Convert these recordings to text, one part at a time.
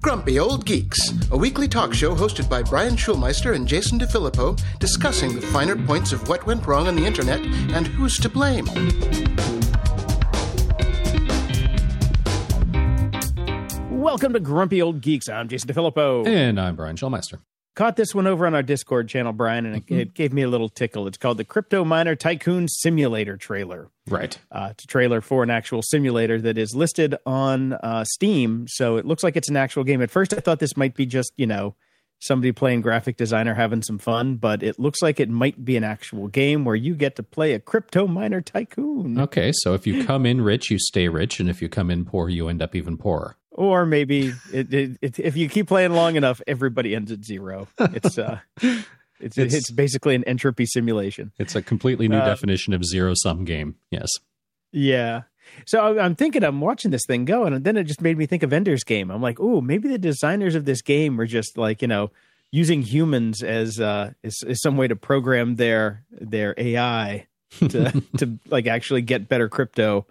Grumpy Old Geeks, a weekly talk show hosted by Brian Schulmeister and Jason DeFilippo, discussing the finer points of what went wrong on the internet and who's to blame. Welcome to Grumpy Old Geeks. I'm Jason DeFilippo. And I'm Brian Schulmeister. Caught this one over on our Discord channel, Brian, and it, Mm-hmm. it gave me a little tickle. It's called the Crypto Miner Tycoon Simulator trailer. Right. Uh, it's a trailer for an actual simulator that is listed on uh, Steam, so it looks like it's an actual game. At first, I thought this might be just you know somebody playing graphic designer having some fun, but it looks like it might be an actual game where you get to play a crypto miner tycoon, Okay, so if you come in rich, you stay rich, and if you come in poor, you end up even poorer. Or maybe it, it, it, if you keep playing long enough, everybody ends at zero. It's uh, it's, It's- it's basically an entropy simulation. It's a completely new Uh, definition of zero sum game. Yes. Yeah. So I'm thinking I'm watching this thing go, and then it just made me think of Ender's Game. I'm like, oh, maybe the designers of this game are just like, you know, using humans as uh as, as some way to program their their AI to to like actually get better crypto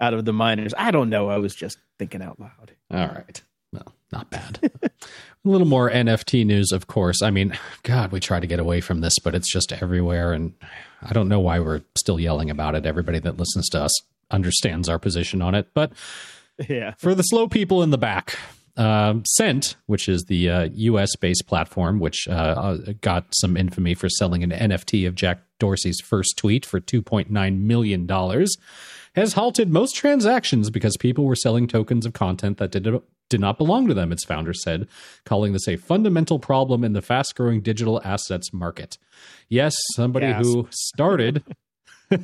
out of the miners. I don't know. I was just thinking out loud. All right. Well, not bad. a little more NFT news, of course. I mean, God, we try to get away from this, but it's just everywhere. And I don't know why we're still yelling about it. Everybody that listens to us understands our position on it. But Yeah. for the slow people in the back. Um, which is the uh, US based platform, which uh, uh, got some infamy for selling an NFT of Jack Dorsey's first tweet for $2.9 million, has halted most transactions because people were selling tokens of content that did, did not belong to them, its founder said, calling this a fundamental problem in the fast growing digital assets market. Yes, somebody Yes. who started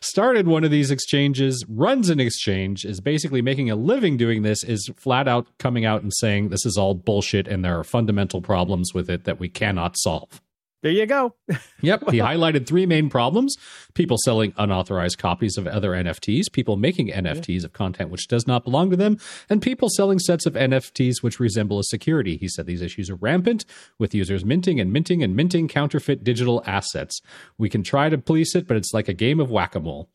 started one of these exchanges, runs an exchange, is basically making a living doing this, is flat out coming out and saying this is all bullshit and there are fundamental problems with it that we cannot solve. There you go. Yep. He highlighted three main problems people selling unauthorized copies of other NFTs, people making NFTs of content which does not belong to them, and people selling sets of NFTs which resemble a security. He said these issues are rampant with users minting and minting and minting counterfeit digital assets. We can try to police it, but it's like a game of whack a mole.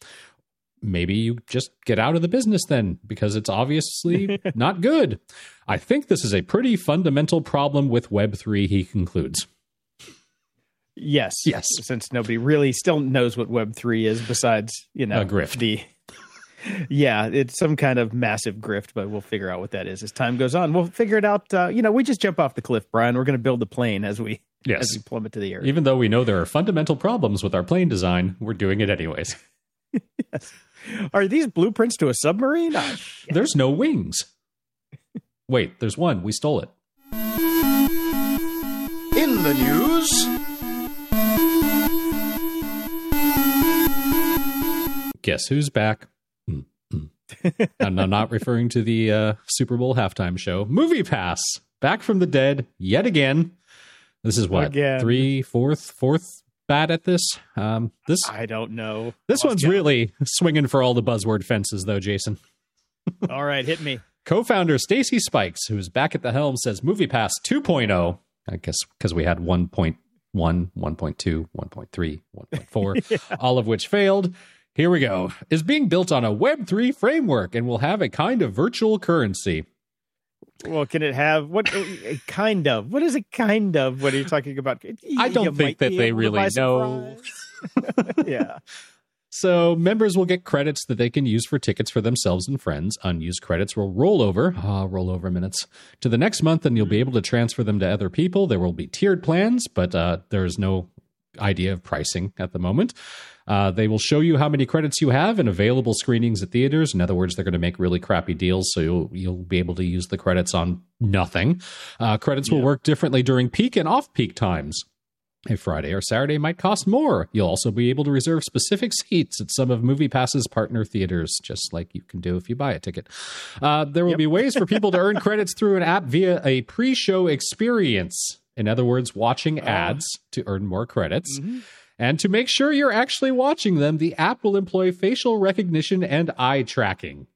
Maybe you just get out of the business then because it's obviously not good. I think this is a pretty fundamental problem with Web3, he concludes. Yes. Yes. Since nobody really still knows what Web three is besides, you know, A grift. The Yeah, it's some kind of massive grift, but we'll figure out what that is as time goes on. We'll figure it out. Uh, you know, we just jump off the cliff, Brian. We're going to build the plane as we Yes. as we plummet to the air. Even though we know there are fundamental problems with our plane design, we're doing it anyways. yes. Are these blueprints to a submarine? Shit. There's no wings. Wait, there's one. We stole it. In the news, Guess who's back? Mm, mm. and I'm not referring to the uh, Super Bowl halftime show. Movie Pass, back from the dead yet again. This is what Again. three, fourth, fourth bat at this. Um, this I don't know. this Lost one's count. really swinging for all the buzzword fences, though, Jason. all right. Hit me. Co-founder Stacy Spikes, who's back at the helm, says Movie Pass 2.0. I guess because we had 1.1, 1.2, 1.3, 1.4, all of which failed. Here we go. Is being built on a Web3 framework and will have a kind of virtual currency. Well, can it have what kind of? What is it kind of? What are you talking about? I don't think that they really know. yeah. So members will get credits that they can use for tickets for themselves and friends. Unused credits will roll over, ah, roll over minutes, to the next month, and you'll be able to transfer them to other people. There will be tiered plans, but uh, there is no idea of pricing at the moment. Uh, they will show you how many credits you have and available screenings at theaters. In other words, they're going to make really crappy deals, so you'll you'll be able to use the credits on nothing. Uh, credits will work differently during peak and off peak times. A Friday or Saturday might cost more. You'll also be able to reserve specific seats at some of MoviePass's partner theaters, just like you can do if you buy a ticket. Uh, there will Yep. be ways for people to earn credits through an app via a pre-show experience. In other words, watching ads to earn more credits. Mhm. And to make sure you're actually watching them, the app will employ facial recognition and eye tracking.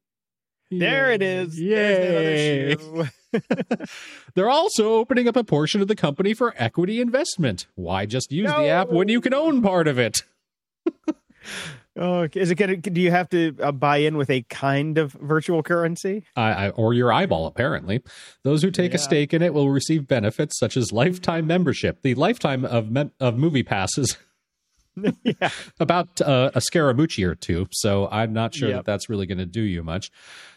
There it is. Yay. There's the other shoe. They're also opening up a portion of the company for equity investment. Why just use the app when you can own part of it? Oh, is it to? Do you have to uh, buy in with a kind of virtual currency? I, I, or your eyeball, apparently. Those who take a stake in it will receive benefits such as lifetime membership. The lifetime of mem- of movie passes yeah. about uh, a Scaramucci or two. So I'm not sure Yep. that that's really going to do you much.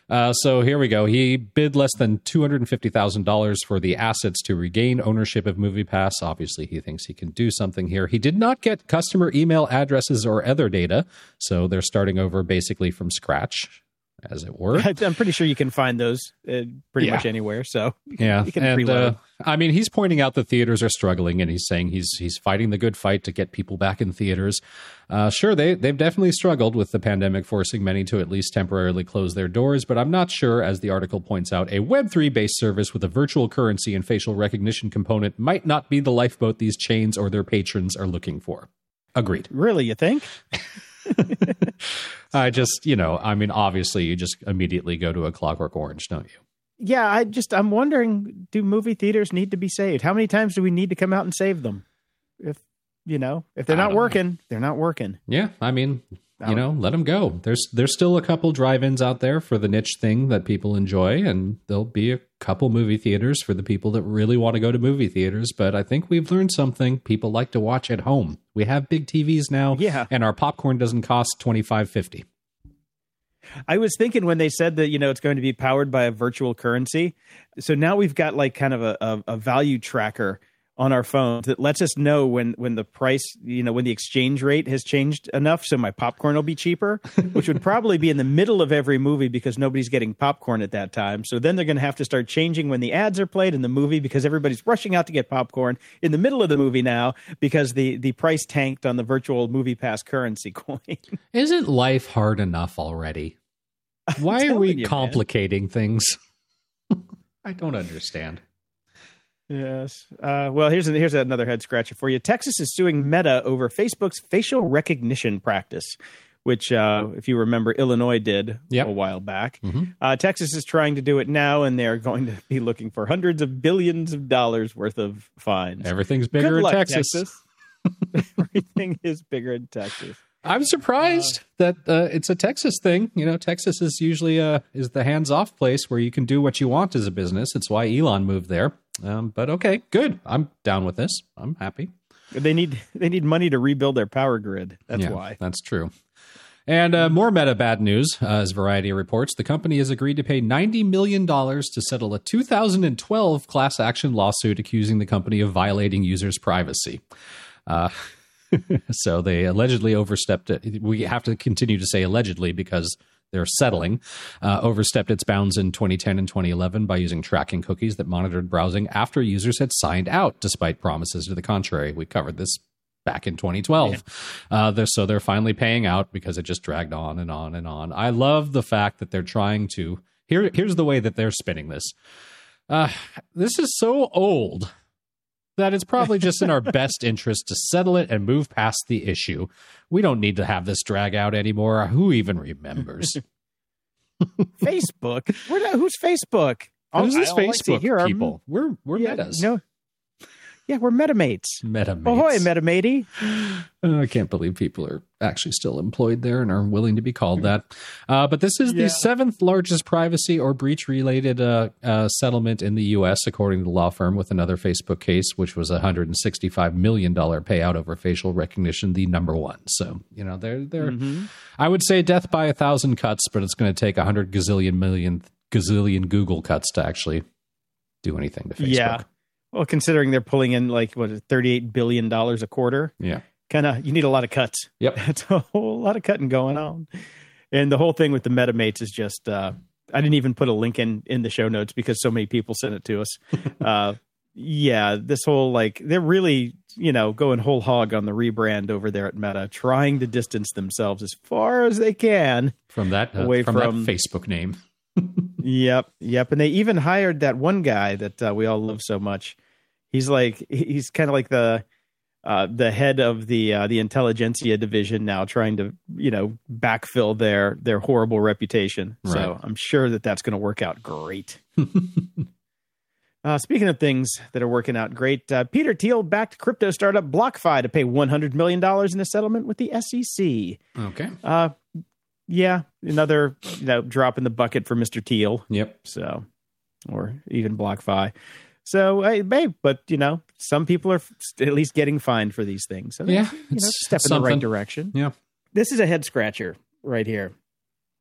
Uh, so here we go. He bid less than two hundred and fifty thousand dollars for the assets to regain ownership of MoviePass. Obviously, he thinks he can do something here. He did not get customer email addresses or other data, so they're starting over basically from scratch, as it were. I'm pretty sure you can find those uh, pretty Yeah. much anywhere. So Yeah, You can and uh. I mean, he's pointing out the theaters are struggling, and he's saying he's he's fighting the good fight to get people back in theaters. Uh, sure, they they've definitely struggled with the pandemic, forcing many to at least temporarily close their doors. But I'm not sure, as the article points out, a Web three based service with a virtual currency and facial recognition component might not be the lifeboat these chains or their patrons are looking for. Agreed. really, you think? I just, you know, I mean, obviously, you just immediately go to a Clockwork Orange, don't you? Yeah, I just I'm wondering, do movie theaters need to be saved? How many times do we need to come out and save them? If you know, if they're I not don't know. working, they're not working. Yeah, I mean, you know, let them go. There's there's still a couple drive-ins out there for the niche thing that people enjoy, and there'll be a couple movie theaters for the people that really want to go to movie theaters. But I think we've learned something. People like to watch at home. We have big TVs now, Yeah. and our popcorn doesn't cost twenty five fifty. I was thinking when they said that you know it's going to be powered by a virtual currency, so now we've got like kind of a, a, a value tracker on our phones that lets us know when when the price you know when the exchange rate has changed enough so my popcorn will be cheaper which would probably be in the middle of every movie because nobody's getting popcorn at that time so then they're going to have to start changing when the ads are played in the movie because everybody's rushing out to get popcorn in the middle of the movie now because the the price tanked on the virtual movie pass currency coin Isn't life hard enough already? Why are we you, man. complicating things? I don't understand. Yes. Uh, well, here's here's another head scratcher for you. Texas is suing Meta over Facebook's facial recognition practice, which, uh, if you remember, Illinois did Yep. a while back. Mhm. Uh, Texas is trying to do it now, and they're going to be looking for hundreds of billions of dollars worth of fines. Everything's bigger Good in luck, Texas. Everything is bigger in Texas. I'm surprised that uh, it's a Texas thing. You know, Texas is usually uh, is the hands off place where you can do what you want as a business. It's why Elon moved there. Um, but okay, good. I'm down with this. I'm happy. They need they need money to rebuild their power grid. That's Yeah, why. That's true. And uh, more meta bad news, uh, as Variety reports, the company has agreed to pay $90 million to settle a 2012 class action lawsuit accusing the company of violating users' privacy. Uh, so they allegedly overstepped it. We have to continue to say allegedly because they're settling, uh, overstepped its bounds in 2010 and 2011 by using tracking cookies that monitored browsing after users had signed out, despite promises to the contrary. We covered this back in 2012. Uh, they're, so they're finally paying out because it just dragged on and on and on. I love the fact that they're trying to. Here, here's the way that they're spinning this. Uh, this is so old that it's probably just in our best interest to settle it and move past the issue. We don't need to have this drag out anymore. Who even remembers? Facebook. Who's Facebook? Who's this don't like Facebook people? We're we're Yeah, metas. no. Yeah, we're metamates. Meta Ahoy, metamatey. Uh, I can't believe people are actually still employed there and are willing to be called that. Uh, but this is Yeah. the seventh largest privacy or breach related uh, uh, settlement in the U.S., according to the law firm, with another Facebook case, which was a $165 million payout over facial recognition, the number one. So, you know, they're, they're Mm-hmm. I would say death by a thousand cuts, but it's going to take a hundred gazillion million gazillion Google cuts to actually do anything to Facebook. Yeah. Well, considering they're pulling in like what thirty-eight billion dollars a quarter, Yeah. kind of you need a lot of cuts. Yep. It's a whole lot of cutting going on, and the whole thing with the metamates is just. uh I didn't even put a link in in the show notes because so many people sent it to us. uh Yeah, this whole like they're really you know going whole hog on the rebrand over there at Meta, trying to distance themselves as far as they can From that, uh, Away from, from- that Facebook name. Yep, yep. And they even hired that one guy that uh, we all love so much. He's like he's kind of like the uh, the head of the uh, the intelligentsia division now, trying to you know backfill their their horrible reputation. Right. So I'm sure that that's going to work out great. Uh, speaking of things that are working out great, uh, Peter Thiel backed crypto startup BlockFi to pay $100 million in a settlement with the SEC. Okay. Uh, yeah, another you know, drop in the bucket for Mr. Thiel. Yep. So, or even BlockFi. So, hey, babe, but you know, some people are at least getting fined for these things. So, Yeah, you know, step in the right direction. Yeah. This is a head scratcher right here.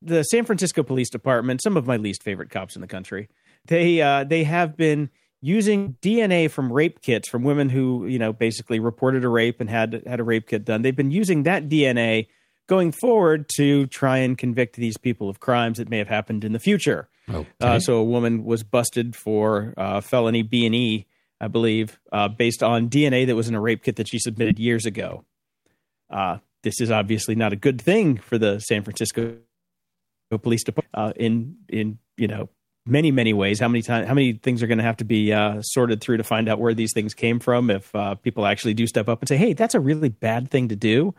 The San Francisco Police Department, some of my least favorite cops in the country, they uh, they have been using DNA from rape kits from women who you know basically reported a rape and had had a rape kit done. They've been using that DNA going forward to try and convict these people of crimes that may have happened in the future. Okay. Uh, so a woman was busted for uh, felony B and E, I believe, uh, based on DNA that was in a rape kit that she submitted years ago. Uh, this is obviously not a good thing for the San Francisco Police Department. Uh, in in you know many many ways, how many times how many things are going to have to be uh, sorted through to find out where these things came from? If uh, people actually do step up and say, "Hey, that's a really bad thing to do,"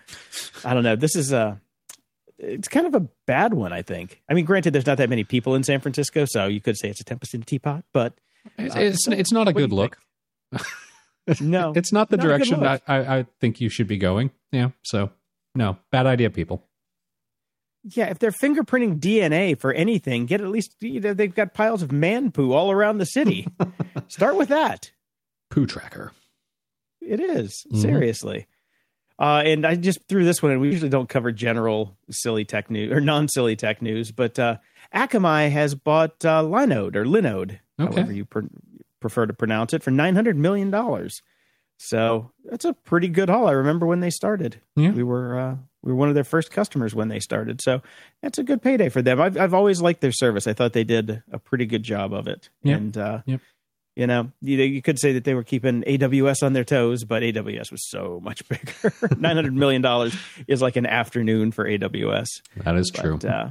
I don't know. This is a it's kind of a bad one, I think. I mean, granted, there's not that many people in San Francisco, so you could say it's a tempest in a teapot, but It's, it's, it's not a good look. no, It's not the Not direction. I, I think you should be going. Yeah. So, no, bad idea, people. Yeah. If they're fingerprinting DNA for anything, get at least you know they've got piles of man poo all around the city. Start with that. Poo tracker. It is, Mhm. seriously. Uh, and I just threw this one in. We usually don't cover general silly tech news or non silly tech news, but uh, Akamai has bought uh, Linode or Linode, Okay. however you pr- prefer to pronounce it, for $900 million. So that's a pretty good haul. I remember when they started. Yeah. We were uh, we were one of their first customers when they started. So that's a good payday for them. I've, I've always liked their service. I thought they did a pretty good job of it. Yeah. And, uh, Yep. you know, you, you could say that they were keeping AWS on their toes, but AWS was so much bigger. $900 million is like an afternoon for AWS. That is true. But, uh,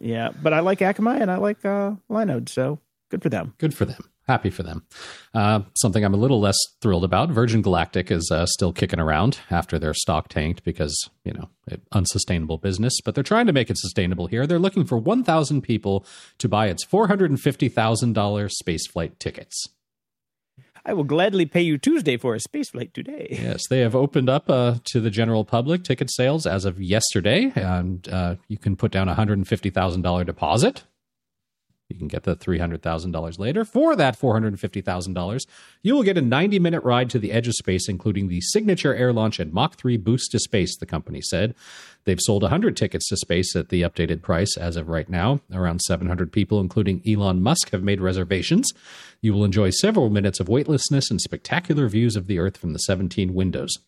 yeah, but I like Akamai and I like uh, Linode, so good for them. Good for them. Happy for them. Uh, something I'm a little less thrilled about. Virgin Galactic is uh, still kicking around after their stock tanked because, you know, it, unsustainable business, but they're trying to make it sustainable here. They're looking for 1,000 people to buy its $450,000 spaceflight tickets. I will gladly pay you Tuesday for a space flight today. Yes, they have opened up uh, to the general public ticket sales as of yesterday, and uh, you can put down a hundred and fifty thousand dollar deposit. You can get the three hundred thousand dollars later. For that four hundred and fifty thousand dollars, you will get a ninety minute ride to the edge of space, including the signature air launch and Mach three boost to space. The company said they've sold hundred tickets to space at the updated price as of right now. Around seven hundred people, including Elon Musk, have made reservations. You will enjoy several minutes of weightlessness and spectacular views of the Earth from the 17 windows.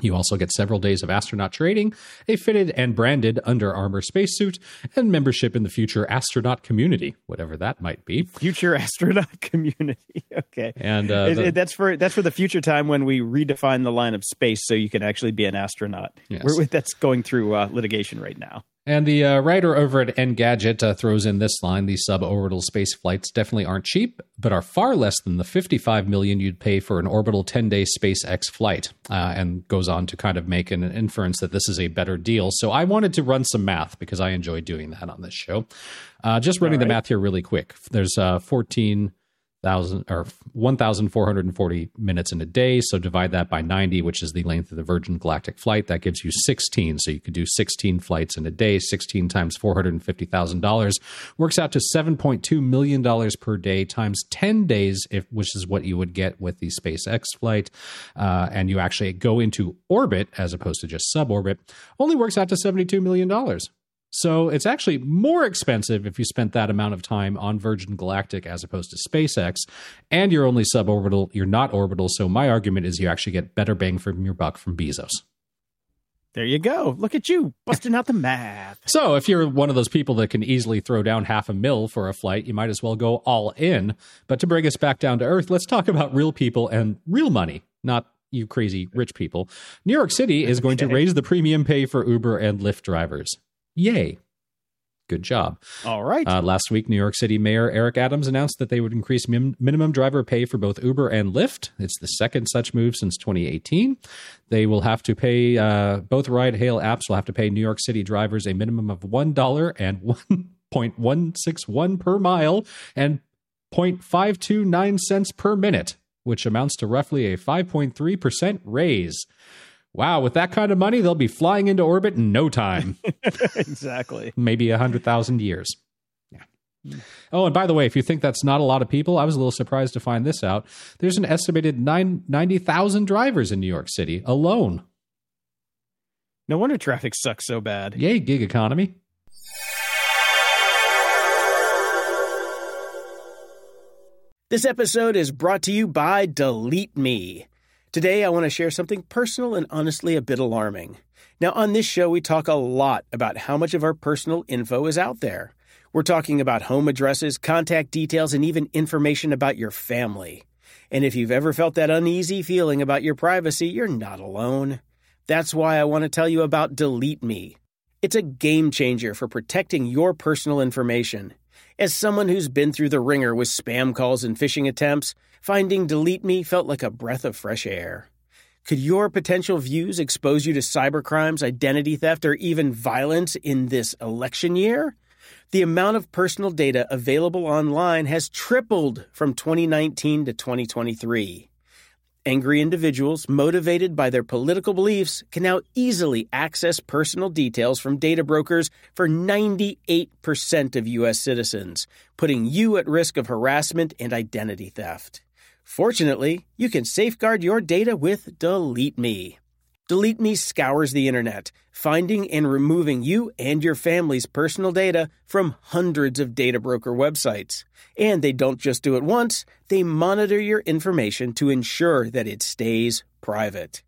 You also get several days of astronaut training, a fitted and branded Under Armour spacesuit, and membership in the future astronaut community, whatever that might be. Future astronaut community. okay. And uh, It- the- it- that's for that's for the future time when we redefine the line of space so you can actually be an astronaut. Yes. That's going through uh, litigation right now. And the uh, writer over at Engadget uh, throws in this line: "These suborbital space flights definitely aren't cheap, but are far less than the 55 million you'd pay for an orbital 10-day SpaceX flight." Uh, and goes on to kind of make an inference that this is a better deal. So I wanted to run some math because I enjoy doing that on this show. Uh, just running the math here really quick. There's uh, 14 thousand or one thousand four hundred and forty minutes in a day. So divide that by ninety, which is the length of the Virgin Galactic flight. That gives you sixteen. So you could do sixteen flights in a day. Sixteen times four hundred and fifty thousand dollars works out to seven point two million dollars per day times ten days, if which is what you would get with the SpaceX flight. Uh, and you actually go into orbit as opposed to just suborbit. Only works out to seventy two million dollars. So it's actually more expensive if you spent that amount of time on Virgin Galactic as opposed to SpaceX, and you're only suborbital, you're not orbital. So my argument is you actually get better bang for your buck from Bezos. There you go. Look at you busting out the math. So if you're one of those people that can easily throw down half a mil for a flight, you might as well go all in. But to bring us back down to earth, let's talk about real people and real money, not you crazy rich people. New York City is going to raise the premium pay for Uber and Lyft drivers. Yay. Good job. All right. Uh, last week, New York City Mayor Eric Adams announced that they would increase min- minimum driver pay for both Uber and Lyft. It's the second such move since 2018. They will have to pay, uh, both ride hail apps will have to pay New York City drivers a minimum of $1 and 1.161 per mile and 0.529 cents per minute, which amounts to roughly a 5.3% raise. Wow, with that kind of money, they'll be flying into orbit in no time. exactly. Maybe a 100,000 years. Yeah. Hmm. Oh, and by the way, if you think that's not a lot of people, I was a little surprised to find this out. There's an estimated 90,000 drivers in New York City alone. No wonder traffic sucks so bad. Yay, gig economy. This episode is brought to you by Delete Me. Today, I want to share something personal and honestly a bit alarming. Now, on this show, we talk a lot about how much of our personal info is out there. We're talking about home addresses, contact details, and even information about your family. And if you've ever felt that uneasy feeling about your privacy, you're not alone. That's why I want to tell you about Delete Me. It's a game changer for protecting your personal information. As someone who's been through the ringer with spam calls and phishing attempts, finding Delete Me felt like a breath of fresh air. Could your potential views expose you to cybercrimes, identity theft, or even violence in this election year? The amount of personal data available online has tripled from 2019 to 2023. Angry individuals, motivated by their political beliefs, can now easily access personal details from data brokers for 98% of U.S. citizens, putting you at risk of harassment and identity theft. Fortunately, you can safeguard your data with Delete Me. Delete Me scours the internet, finding and removing you and your family's personal data from hundreds of data broker websites. And they don't just do it once, they monitor your information to ensure that it stays private.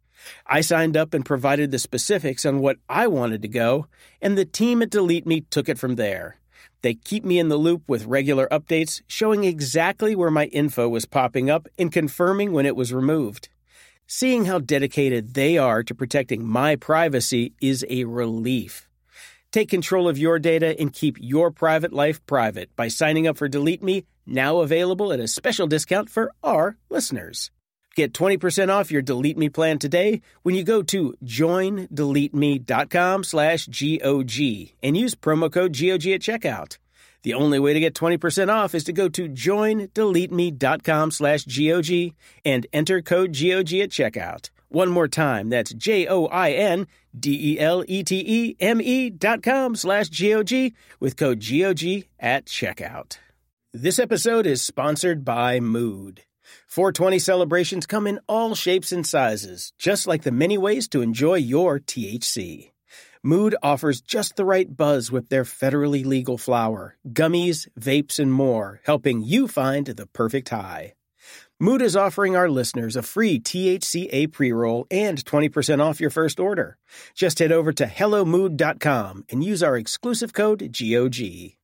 I signed up and provided the specifics on what I wanted to go, and the team at Delete Me took it from there. They keep me in the loop with regular updates showing exactly where my info was popping up and confirming when it was removed. Seeing how dedicated they are to protecting my privacy is a relief. Take control of your data and keep your private life private by signing up for Delete Me, now available at a special discount for our listeners. Get 20% off your Delete Me plan today when you go to joindeleteme.com slash GOG and use promo code GOG at checkout. The only way to get 20% off is to go to joindeleteme.com slash GOG and enter code GOG at checkout. One more time, that's J-O-I-N-D-E-L-E-T-E-M-E dot com slash G-O-G with code G-O-G at checkout. This episode is sponsored by Mood. 420 celebrations come in all shapes and sizes, just like the many ways to enjoy your THC. Mood offers just the right buzz with their federally legal flower, gummies, vapes, and more, helping you find the perfect high. Mood is offering our listeners a free THCA pre roll and 20% off your first order. Just head over to HelloMood.com and use our exclusive code GOG.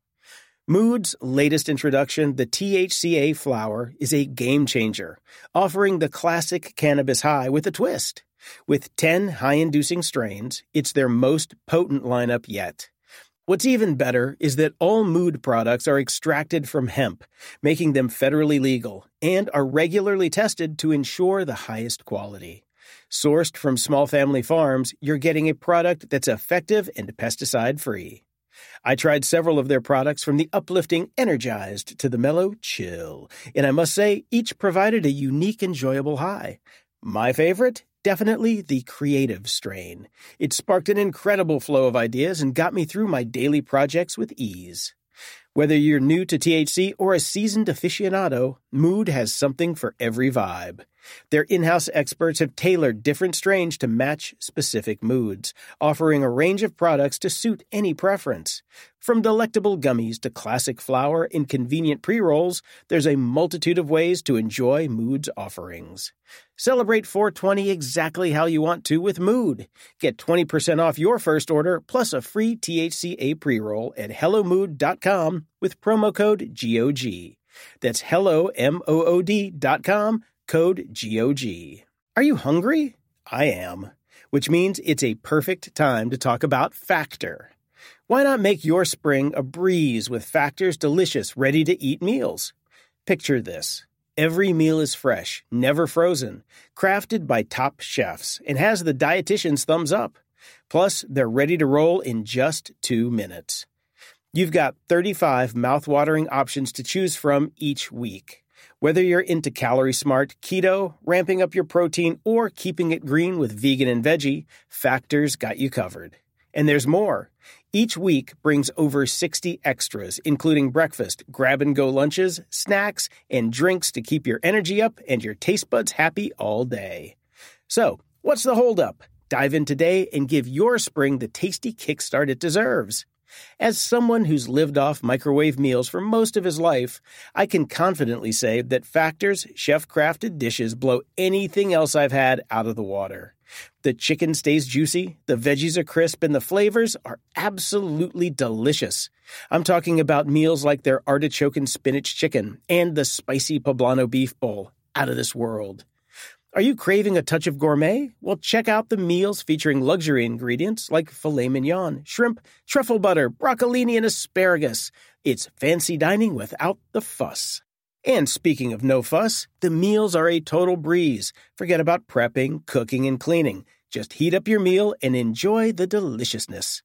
Mood's latest introduction, the THCA flower, is a game changer, offering the classic cannabis high with a twist. With 10 high inducing strains, it's their most potent lineup yet. What's even better is that all mood products are extracted from hemp, making them federally legal, and are regularly tested to ensure the highest quality. Sourced from small family farms, you're getting a product that's effective and pesticide free. I tried several of their products from the uplifting Energized to the mellow Chill, and I must say, each provided a unique, enjoyable high. My favorite? Definitely the creative strain. It sparked an incredible flow of ideas and got me through my daily projects with ease. Whether you're new to THC or a seasoned aficionado, Mood has something for every vibe. Their in house experts have tailored different strains to match specific moods, offering a range of products to suit any preference. From delectable gummies to classic flower and convenient pre rolls, there's a multitude of ways to enjoy Mood's offerings. Celebrate 420 exactly how you want to with Mood. Get 20% off your first order plus a free THCA pre roll at HelloMood.com with promo code GOG. That's hello, M-O-O-D dot com code GOG. Are you hungry? I am, which means it's a perfect time to talk about Factor. Why not make your spring a breeze with Factor's delicious, ready to eat meals? Picture this. Every meal is fresh, never frozen, crafted by top chefs, and has the dietitian's thumbs up. Plus, they're ready to roll in just two minutes. You've got 35 mouthwatering options to choose from each week. Whether you're into calorie smart, keto, ramping up your protein, or keeping it green with vegan and veggie, Factor's got you covered. And there's more. Each week brings over 60 extras, including breakfast, grab and go lunches, snacks, and drinks to keep your energy up and your taste buds happy all day. So, what's the holdup? Dive in today and give your spring the tasty kickstart it deserves. As someone who's lived off microwave meals for most of his life, I can confidently say that Factor's chef crafted dishes blow anything else I've had out of the water. The chicken stays juicy, the veggies are crisp, and the flavors are absolutely delicious. I'm talking about meals like their artichoke and spinach chicken and the spicy poblano beef bowl. Out of this world. Are you craving a touch of gourmet? Well, check out the meals featuring luxury ingredients like filet mignon, shrimp, truffle butter, broccolini, and asparagus. It's fancy dining without the fuss. And speaking of no fuss, the meals are a total breeze. Forget about prepping, cooking, and cleaning. Just heat up your meal and enjoy the deliciousness.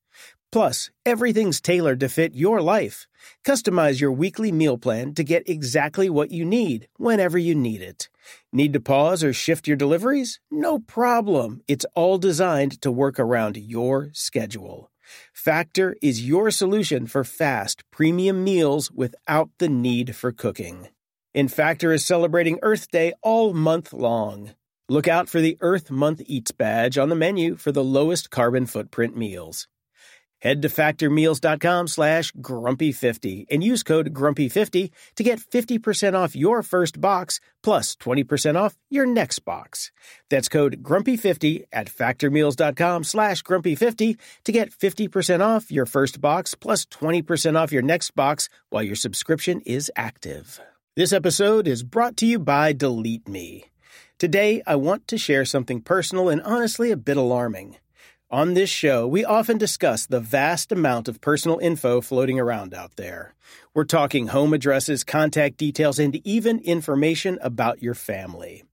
Plus, everything's tailored to fit your life. Customize your weekly meal plan to get exactly what you need whenever you need it. Need to pause or shift your deliveries? No problem. It's all designed to work around your schedule. Factor is your solution for fast, premium meals without the need for cooking. And Factor is celebrating Earth Day all month long. Look out for the Earth Month Eats badge on the menu for the lowest carbon footprint meals. Head to factormeals.com slash grumpy50 and use code grumpy50 to get 50% off your first box plus 20% off your next box. That's code grumpy50 at factormeals.com slash grumpy50 to get 50% off your first box plus 20% off your next box while your subscription is active. This episode is brought to you by Delete Me. Today, I want to share something personal and honestly a bit alarming. On this show, we often discuss the vast amount of personal info floating around out there. We're talking home addresses, contact details, and even information about your family.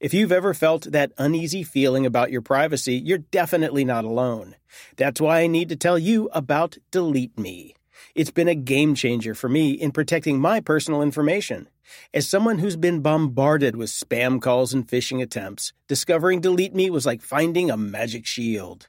If you've ever felt that uneasy feeling about your privacy, you're definitely not alone. That's why I need to tell you about Delete Me. It's been a game changer for me in protecting my personal information. As someone who's been bombarded with spam calls and phishing attempts, discovering Delete Me was like finding a magic shield.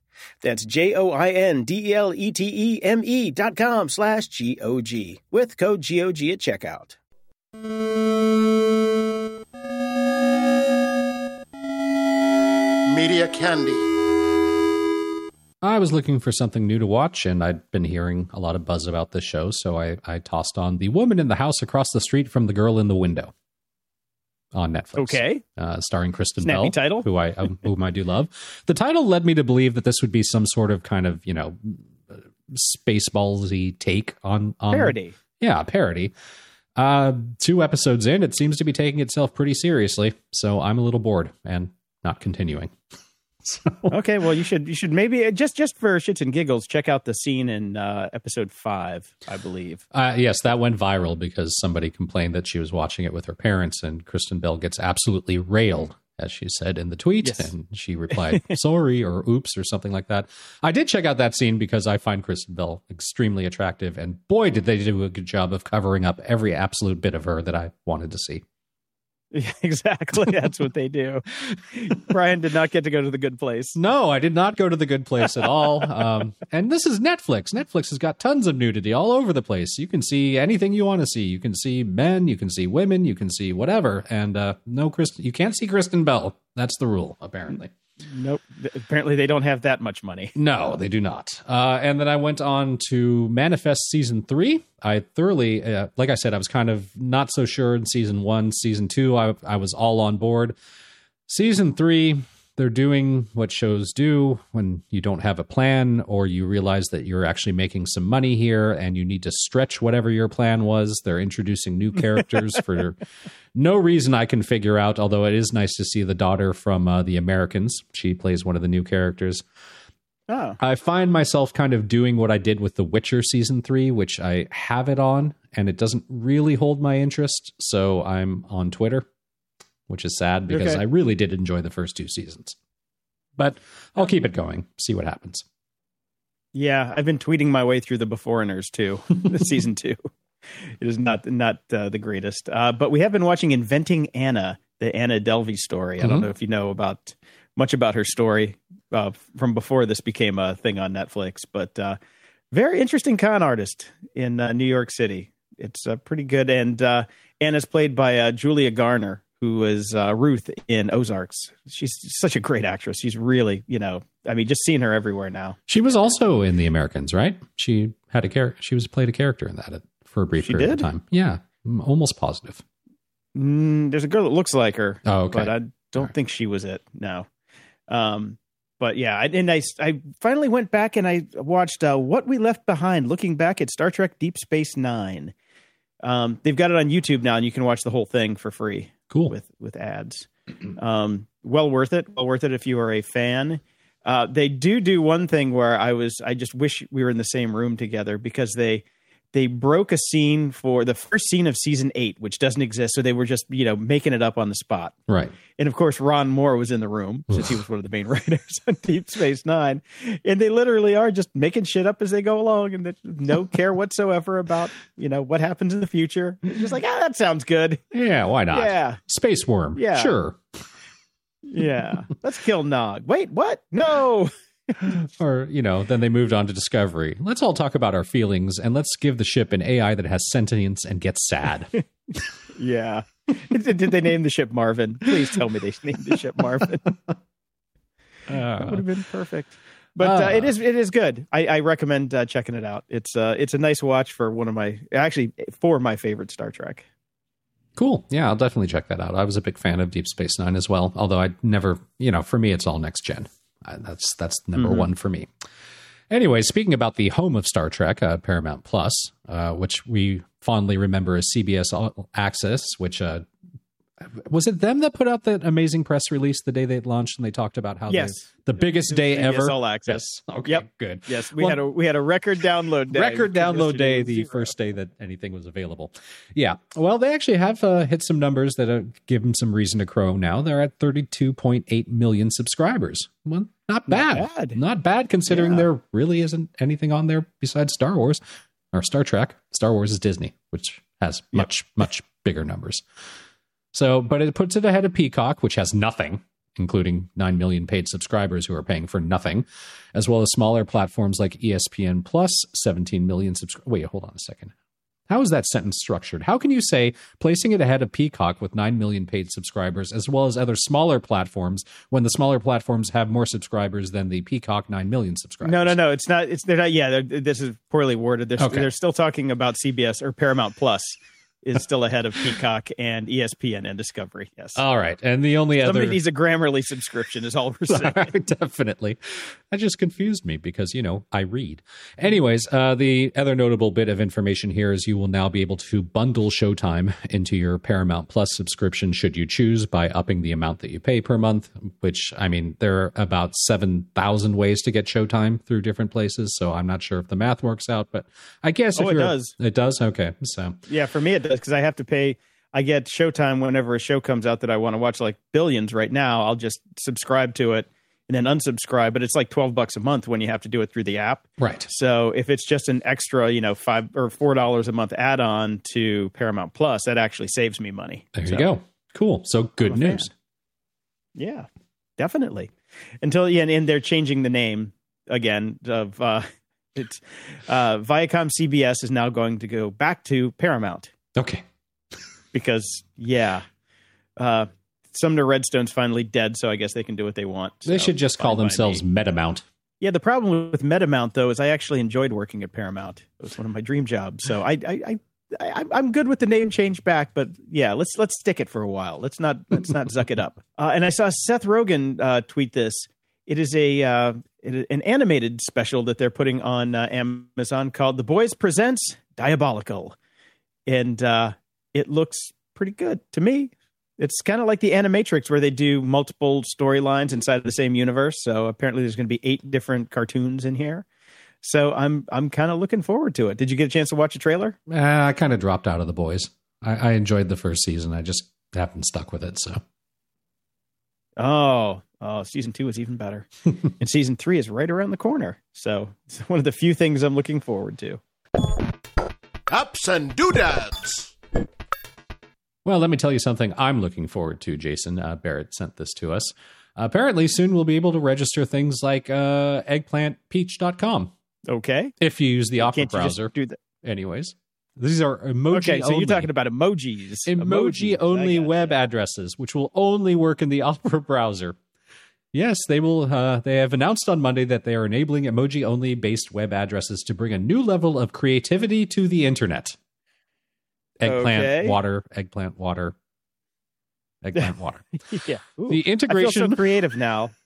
That's J O I N D E L E T E M E dot com slash G O G with code G O G at checkout. Media Candy. I was looking for something new to watch, and I'd been hearing a lot of buzz about this show, so I, I tossed on The Woman in the House Across the Street from the Girl in the Window on Netflix. Okay. Uh, starring Kristen Snappy Bell, title. who I um, whom I do love. The title led me to believe that this would be some sort of kind of you know spaceballsy take on, on Parody. Yeah, parody. Uh, two episodes in, it seems to be taking itself pretty seriously, so I'm a little bored and not continuing. okay, well you should you should maybe just just for shits and giggles check out the scene in uh, episode five, I believe. Uh, yes, that went viral because somebody complained that she was watching it with her parents, and Kristen Bell gets absolutely railed, as she said in the tweet, Yes. and she replied "sorry" or "oops" or something like that. I did check out that scene because I find Kristen Bell extremely attractive, and boy, did they do a good job of covering up every absolute bit of her that I wanted to see. Exactly. That's what they do. Brian did not get to go to the good place. No, I did not go to the good place at all. Um, and this is Netflix. Netflix has got tons of nudity all over the place. You can see anything you want to see. You can see men, you can see women, you can see whatever. And uh, no, Kristen, you can't see Kristen Bell. That's the rule, apparently. Nope. Apparently, they don't have that much money. No, they do not. Uh, and then I went on to Manifest season three. I thoroughly, uh, like I said, I was kind of not so sure in season one. Season two, I, I was all on board. Season three, they're doing what shows do when you don't have a plan or you realize that you're actually making some money here and you need to stretch whatever your plan was. They're introducing new characters for no reason I can figure out, although it is nice to see the daughter from uh, The Americans. She plays one of the new characters. Oh, I find myself kind of doing what I did with The Witcher season three, which I have it on, and it doesn't really hold my interest. So I'm on Twitter, which is sad because Okay. I really did enjoy the first two seasons. But I'll keep it going, see what happens. yeah. I've been tweeting my way through the Beforeigners too, season two. It is not not uh, the greatest, uh, but we have been watching Inventing Anna, the Anna Delvey story. I don't Mhm. know if you know about much about her story uh, from before this became a thing on Netflix, but uh, very interesting con artist in uh, New York City. It's uh, pretty good, and uh, Anna's played by uh, Julia Garner, who is uh, Ruth in Ozarks. She's such a great actress. She's really, you know, I mean, just seeing her everywhere now. She was also in The Americans, right? She had a character. She was played a character in that for a brief She period did? of time. Yeah, I'm almost positive. Mm, there's a girl that looks like her, Oh, okay. but I don't Alright. think she was it. No. Um, but yeah, I, and I, I finally went back and I watched uh, What We Left Behind, looking back at Star Trek Deep Space Nine. Um, they've got it on YouTube now, and you can watch the whole thing for free cool. with with ads. Um, well worth it. Well worth it if you are a fan. Uh, they do do one thing where I was. I just wish we were in the same room together because they they broke a scene for the first scene of season eight, which doesn't exist. So they were just you know making it up on the spot. right. And of course, Ron Moore was in the room since he was one of the main writers on Deep Space Nine. And they literally are just making shit up as they go along and no care whatsoever about, you know, what happens in the future. It's just like, ah, that sounds good. Yeah, why not? Yeah. Space worm. Yeah. Sure. Yeah. Let's kill Nog. Wait, what? No. Or, you know, then they moved on to Discovery. Let's all talk about our feelings and let's give the ship an AI that has sentience and gets sad. Yeah. Did, they name the ship Marvin? Please tell me they named the ship Marvin. That would Uh, have been perfect. But uh, Ah. it is it is good. I, I recommend uh, checking it out. It's uh it's a nice watch for one of my actually for my favorite Star Trek. cool. Yeah, I'll definitely check that out. I was a big fan of Deep Space Nine as well, although I never, you know, for me, it's all next gen. That's that's number Mhm. one for me. Anyway, speaking about the home of Star Trek, uh, Paramount Plus, uh, which we fondly remember as CBS Access, which uh, was it them that put out that amazing press release the day they launched and they talked about how Yes. they- the biggest day CBS ever. All Access. Yes. Okay. Yep. Good. Yes, we Well- had a we had a record download day. Record download day, the zero. first day that anything was available. Yeah. Well, they actually have uh, hit some numbers that uh, give them some reason to crow now. They're at 32.8 million subscribers. Well, not bad. bad. Not bad considering Yeah. there really isn't anything on there besides Star Wars or Star Trek. Star Wars is Disney, which has much, much bigger numbers. So, but it puts it ahead of Peacock, which has nothing, including 9 million paid subscribers who are paying for nothing, as well as smaller platforms like ESPN Plus, 17 million subscribers. Wait, hold on a second. How is that sentence structured? How can you say placing it ahead of Peacock with 9 million paid subscribers, as well as other smaller platforms, when the smaller platforms have more subscribers than the Peacock 9 million subscribers? No, no, no. It's not. It's they're not. Yeah, they're, this is poorly worded. They're, Okay. they're still talking about CBS or Paramount Plus, is still ahead of Peacock and ESPN and Discovery. Yes. All right. And the only Somebody other needs a Grammarly subscription, is all we're saying. Definitely. That just confused me because, you know, I read. Anyways, uh, the other notable bit of information here is you will now be able to bundle Showtime into your Paramount Plus subscription should you choose by upping the amount that you pay per month, which, I mean, there are about 7,000 ways to get Showtime through different places. So I'm not sure if the math works out, but I guess Oh, if it does. It does? Okay. So, Yeah, for me it does because I have to pay. I get Showtime whenever a show comes out that I want to watch, like Billions. Right now, I'll just subscribe to it and then unsubscribe. But it's like twelve bucks a month when you have to do it through the app. right. So if it's just an extra, you know, five or four dollars a month add-on to Paramount Plus, that actually saves me money. There So, you go. Cool. So good I'm fan. news. Yeah, definitely. Until yeah, and, and they're changing the name again of uh, it's uh, Viacom CBS is now going to go back to Paramount. Okay. because yeah, uh, Sumner Redstone's finally dead, so I guess they can do what they want. They So, should just call themselves me. Metamount. Yeah, the problem with Metamount though is I actually enjoyed working at Paramount. It was one of my dream jobs. So I, I, I, I I'm good with the name change back, but yeah, let's let's stick it for a while. Let's not let's not zuck it up. Uh, and I saw Seth Rogen uh, tweet this. It is a uh, it, an animated special that they're putting on uh, Amazon called "The Boys Presents Diabolical," and uh, it looks pretty good to me. It's kind of like the Animatrix, where they do multiple storylines inside of the same universe. So apparently, there's going to be eight different cartoons in here. So I'm I'm kind of looking forward to it. Did you get a chance to watch a trailer? Uh, I kind of dropped out of the boys. I, I enjoyed the first season. I just haven't stuck with it. So Oh, oh, season two is even better, and season three is right around the corner. So it's one of the few things I'm looking forward to. Ups and doodads. Well, let me tell you something I'm looking forward to, Jason. Uh, Barrett sent this to us. apparently, soon we'll be able to register things like uh, eggplantpeach.com Okay, if you use the Opera can't you just browser. do that? Anyways, these are emoji Okay, so only. you're talking about emojis, emoji Emojis, only gotcha. web addresses, which will only work in the Opera browser. Yes, they will. Uh, they have announced on Monday that they are enabling emoji only based web addresses to bring a new level of creativity to the internet. Eggplant Okay. water, eggplant water, eggplant water. yeah, Ooh, The I feel integration so creative now.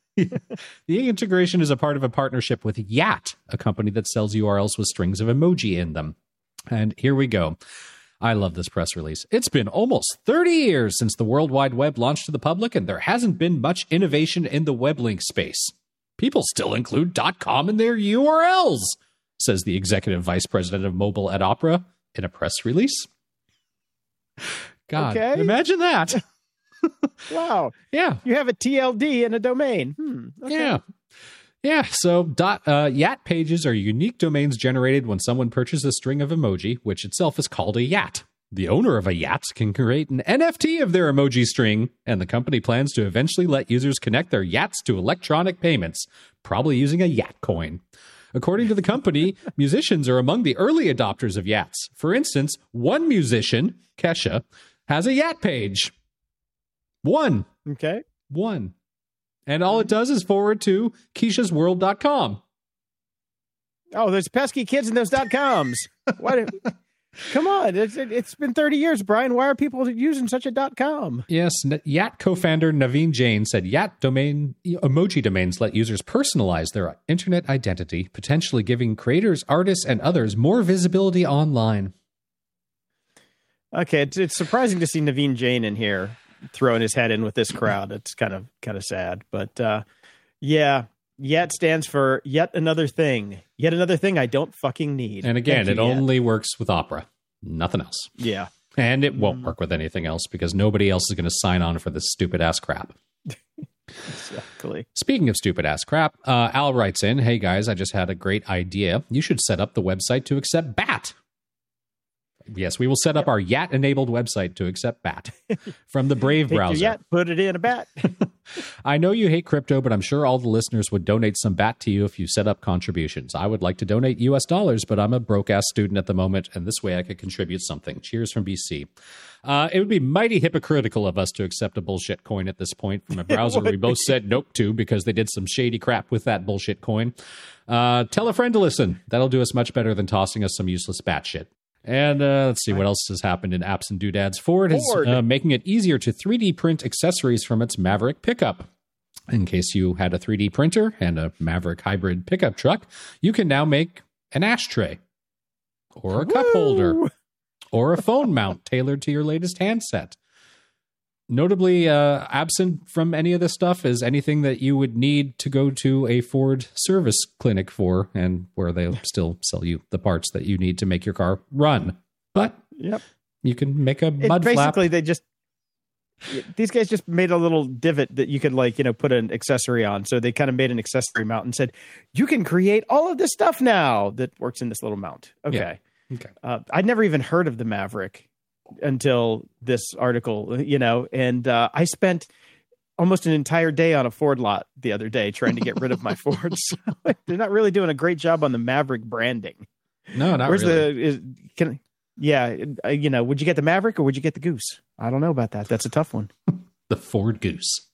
The integration is a part of a partnership with Yat, a company that sells URLs with strings of emoji in them. And here we go. I love this press release. It's been almost 30 years since the World Wide Web launched to the public, and there hasn't been much innovation in the web link space. People still include .com in their URLs, says the executive vice president of mobile at Opera in a press release. God, Okay. imagine that. Wow, yeah. you have a TLD and a domain. Hmm. okay. Yeah. Yeah. So dot uh, Yat pages are unique domains generated when someone purchases a string of emoji, which itself is called a Yat. The owner of a Yat can create an NFT of their emoji string, and the company plans to eventually let users connect their Yats to electronic payments, probably using a Yat coin. According to the company, musicians are among the early adopters of Yats. For instance, one musician, Kesha, has a Yat page. One. Okay. One. And all it does is forward to keishasworld.com. Oh, there's pesky kids in those dot coms. What? Come on, it's it's been thirty years, Brian. Why are people using such a dot com? Yes, N- Yat co-founder Naveen Jain said Yat domain emoji domains let users personalize their internet identity, potentially giving creators, artists, and others more visibility online. Okay, it's, it's surprising to see Naveen Jain in here throwing his head in with this crowd. It's kind of kind of sad, but uh, yeah, yet stands for yet another thing, yet another thing I don't fucking need. And again, Thank it you, Yet. only works with Opera, nothing else. yeah. And it won't work with anything else because nobody else is going to sign on for this stupid ass crap. Exactly. Speaking of stupid ass crap, uh, Al writes in, "Hey guys, I just had a great idea. You should set up the website to accept BAT." Yes, we will set up our Yat enabled website to accept BAT from the Brave browser. yet, put it in a bat. I know you hate crypto, but I'm sure all the listeners would donate some BAT to you if you set up contributions. I would like to donate US dollars, but I'm a broke ass student at the moment, and this way I could contribute something. Cheers from BC. Uh, it would be mighty hypocritical of us to accept a bullshit coin at this point from a browser we both said nope to because they did some shady crap with that bullshit coin. Uh, tell a friend to listen. That'll do us much better than tossing us some useless bat shit. And uh, let's see what else has happened in apps and doodads. Ford, Ford. is uh, making it easier to 3D print accessories from its Maverick pickup. In case you had a 3D printer and a Maverick hybrid pickup truck, you can now make an ashtray or a cup holder or a phone mount tailored to your latest handset. Notably, uh, absent from any of this stuff is anything that you would need to go to a Ford service clinic for, and where they still sell you the parts that you need to make your car run. But Yep. you can make a It, mud flap. basically, they just these guys just made a little divot that you could like you know put an accessory on. So they kind of made an accessory mount and said you can create all of this stuff now that works in this little mount. Okay. Okay. Uh, I'd never even heard of the Maverick until this article, you know, and uh, I spent almost an entire day on a Ford lot the other day trying to get rid of my Fords. So they're not really doing a great job on the Maverick branding. No, not Where's really. the is can yeah, uh, you know, would you get the Maverick or would you get the Goose? I don't know about that. That's a tough one. the Ford Goose.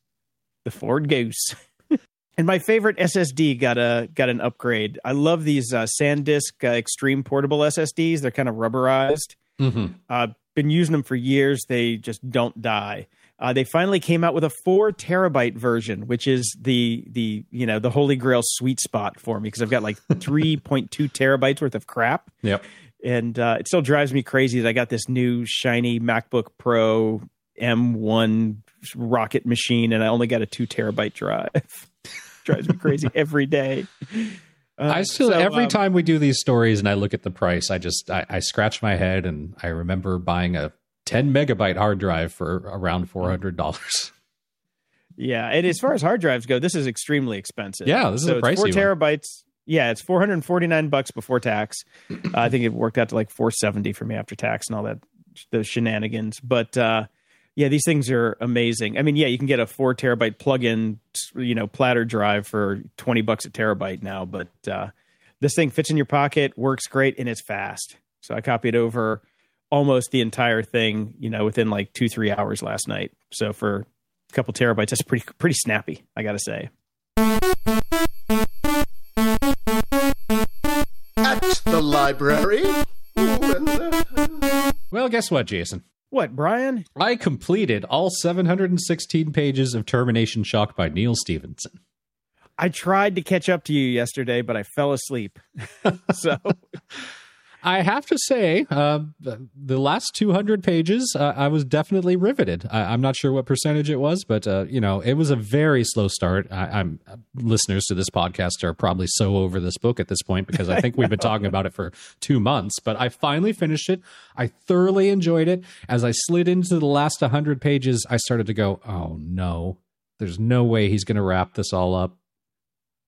The Ford Goose. and my favorite SSD got a got an upgrade. I love these uh, SanDisk uh, Extreme portable SSDs. They're kind of rubberized. Mm-hmm. Uh, been using them for years. They just don't die. Uh, they finally came out with a four terabyte version, which is the the you know the holy grail sweet spot for me because I've got like three point two terabytes worth of crap, Yep. and uh, it still drives me crazy that I got this new shiny MacBook Pro M1 rocket machine, and I only got a two terabyte drive. drives me crazy every day. Uh, I still so, every um, time we do these stories and I look at the price, I just I, I scratch my head and I remember buying a 10 megabyte hard drive for around four hundred dollars. Yeah, and as far as hard drives go, this is extremely expensive. Yeah, this is a it's pricey four one. terabytes. Yeah, it's four hundred and forty nine bucks before tax. Uh, I think it worked out to like four seventy for me after tax and all that those shenanigans. But uh, yeah, these things are amazing. I mean, yeah, you can get a four terabyte plug-in, you know, platter drive for twenty bucks a terabyte now. But uh, this thing fits in your pocket, works great, and it's fast. So I copied over almost the entire thing, you know, within like two three hours last night. So for a couple terabytes, that's pretty pretty snappy. I got to say. At the library. Ooh, and, Well, guess what, Jason? What, Brian? I completed all 716 pages of Termination Shock by Neal Stephenson. I tried to catch up to you yesterday, but I fell asleep. so I have to say, uh, the, last 200 pages, uh, I was definitely riveted. I, I'm not sure what percentage it was, but uh, you know, it was a very slow start. I, I'm listeners to this podcast are probably so over this book at this point because I think we've been talking about it for two months. But I finally finished it. I thoroughly enjoyed it. As I slid into the last 100 pages, I started to go, "Oh no, there's no way he's going to wrap this all up.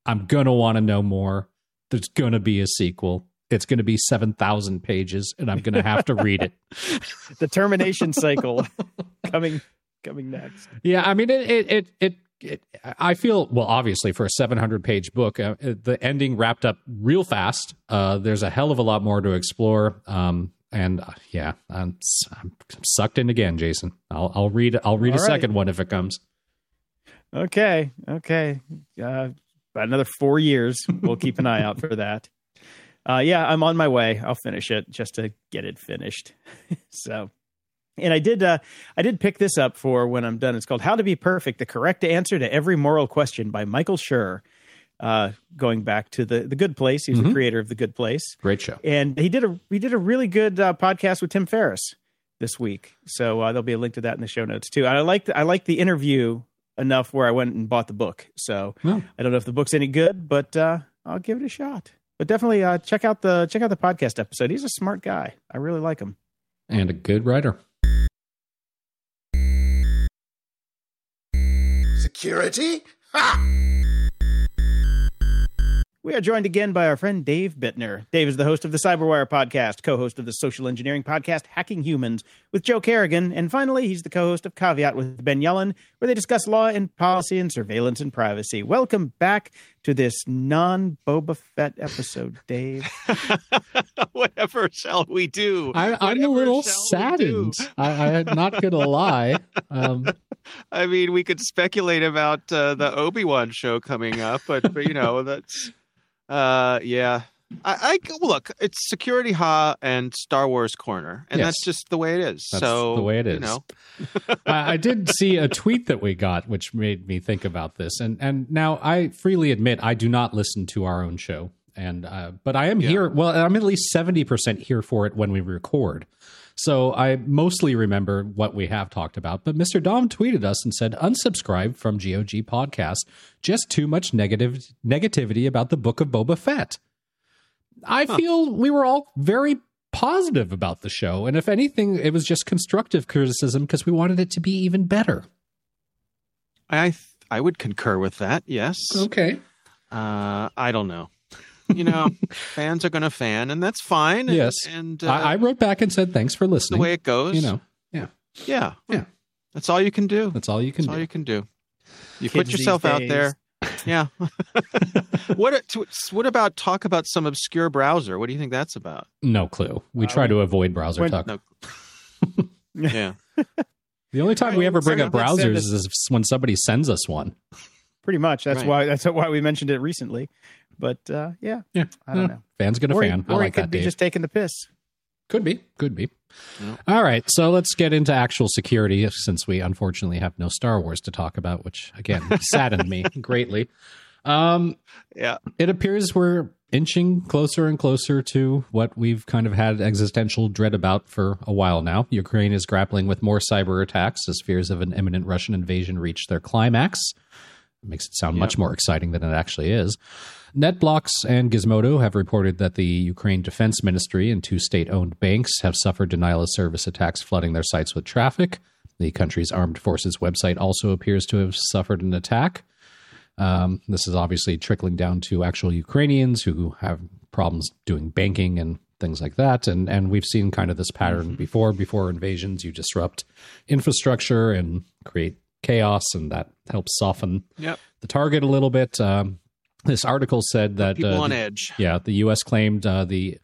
I'm gonna want to know more. There's gonna be a sequel." It's going to be 7,000 pages and I'm going to have to read it. the termination cycle coming coming next. Yeah, I mean it it it it, it I feel well obviously for a 700 page book uh, the ending wrapped up real fast. Uh there's a hell of a lot more to explore um and uh, yeah, I'm, I'm sucked in again, Jason. I'll I'll read I'll read a All right. second one if it comes. Okay, okay. Uh, about another four years. We'll keep an eye out for that. Uh, yeah, I'm on my way. I'll finish it just to get it finished. so, and I did. Uh, I did pick this up for when I'm done. It's called "How to Be Perfect: The Correct Answer to Every Moral Question" by Michael Schur. Uh, going back to the the Good Place, he's the creator of the Good Place, Great show. and he did a he did a really good uh, podcast with Tim Ferriss this week. So uh, there'll be a link to that in the show notes too. I like I like the interview enough where I went and bought the book. So No. I don't know if the book's any good, but uh, I'll give it a shot. But definitely uh, check out the check out the podcast episode. He's a smart guy. I really like him. And a good writer. security? Ha! We are joined again by our friend Dave Bittner. Dave is the host of the Cyberwire podcast, co host of the social engineering podcast Hacking Humans with Joe Carrigan, and finally, he's the co host of Caveat with Ben Yellen, where they discuss law and policy and surveillance and privacy. Welcome back to this non Boba Fett episode, Dave. Whatever shall we do? I, I'm a Whatever little shall we do? saddened. I, I'm not going to lie. Um, I mean, we could speculate about uh, the Obi Wan show coming up, but, but you know, that's uh, yeah. I, I look. It's Security Ha and Star Wars Corner, and Yes. that's just the way it is. That's so the way it is. You know, I, I did see a tweet that we got, which made me think about this. And and now I freely admit I do not listen to our own show, and uh, but I am Yeah. here. Well, I'm at least seventy percent here for it when we record. So I mostly remember what we have talked about. But Mr. Dom tweeted us and said, "Unsubscribe from GOG podcast. Just too much negative negativity about the Book of Boba Fett." I feel we were all very positive about the show, and if anything, it was just constructive criticism because we wanted it to be even better. I th- I would concur with that. Yes. Okay. Uh, I don't know. You know, fans are going to fan, and that's fine. and- Yes. And uh, I, I wrote back and said thanks for listening. the way it goes. you know, Yeah. Yeah. Yeah. That's all you can do. that's all you can That's all do. you can do. You Kids put yourself out there. Yeah. what what about talk about some obscure browser? What do you think that's about? No clue. We Uh, try to avoid browser when- talk. No. yeah. The only time we ever bring up let's send browsers it- is when somebody sends us one. Pretty much. That's Right. why. That's why we mentioned it recently. But uh, yeah, Yeah. I don't Yeah. know. Fans gonna or fan. I or he like could that, be Dave. just taking the piss. Could be. Could be. All right. So let's get into actual security since we unfortunately have no Star Wars to talk about, which again saddened me greatly. Um, Yeah. it appears we're inching closer and closer to what we've kind of had existential dread about for a while now. Ukraine is grappling with more cyber attacks as fears of an imminent Russian invasion reach their climax. It makes it sound much more exciting than it actually is. NetBlocks and Gizmodo have reported that the Ukraine Defense Ministry and two state owned banks have suffered denial of service attacks flooding their sites with traffic. The country's armed forces website also appears to have suffered an attack. Um, this is obviously trickling down to actual Ukrainians who have problems doing banking and things like that. And and we've seen kind of this pattern before. Before invasions, you disrupt infrastructure and create chaos, and that helps soften Yep. the target a little bit. Um, this article said that People uh, on the- edge. yeah, the U.S. claimed uh, the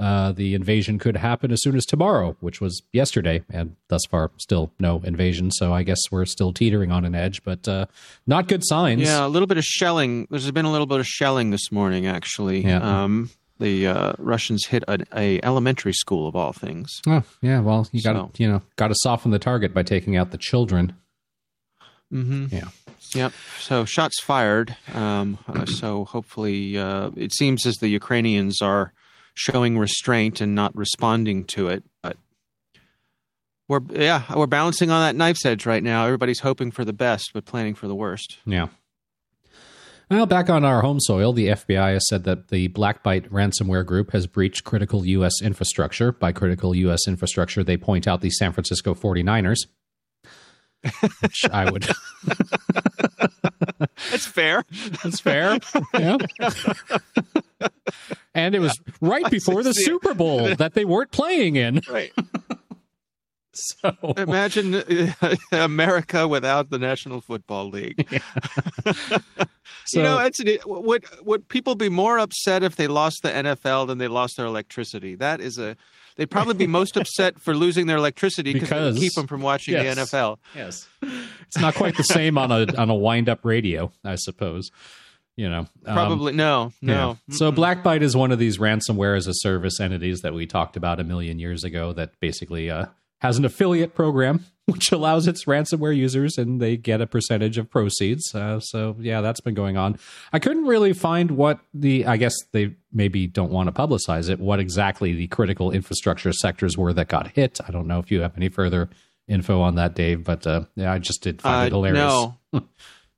uh, the invasion could happen as soon as tomorrow, which was yesterday, and thus far still no invasion. So I guess we're still teetering on an edge, but uh, not good signs. Yeah, a little bit of shelling. There's been a little bit of shelling this morning, actually. Yeah. Um, the uh, Russians hit an a elementary school of all things. Oh, yeah. Well, you got to So- you know got to soften the target by taking out the children. Mm-hmm. Yeah. Yep. So shots fired. Um, uh, so hopefully, uh, it seems as the Ukrainians are showing restraint and not responding to it. But we're yeah, we're balancing on that knife's edge right now. Everybody's hoping for the best, but planning for the worst. Yeah. Well, back on our home soil, the FBI has said that the Blackbyte ransomware group has breached critical U.S. infrastructure. By critical U.S. infrastructure, they point out the San Francisco 49ers, which I would. That's fair. That's fair. Yeah. and it was right before the. Super Bowl that they weren't playing in. Right. So Imagine uh, America without the National Football League. So- you know, it's would would people be more upset if they lost the NFL than they lost their electricity? That is a they'd probably be most upset for losing their electricity because Because- keep them from watching yes. the NFL. Yes. It's not quite the same on a on a wind up radio, I suppose. You know. Um, Probably no, no. Yeah. So Blackbyte is one of these ransomware as a service entities that we talked about a million years ago that basically uh, has an affiliate program which allows its ransomware users and they get a percentage of proceeds. Uh, so yeah, that's been going on. I couldn't really find what the I guess they maybe don't want to publicize it what exactly the critical infrastructure sectors were that got hit. I don't know if you have any further info on that Dave, but uh, yeah, I just did find it Uh, hilarious. no,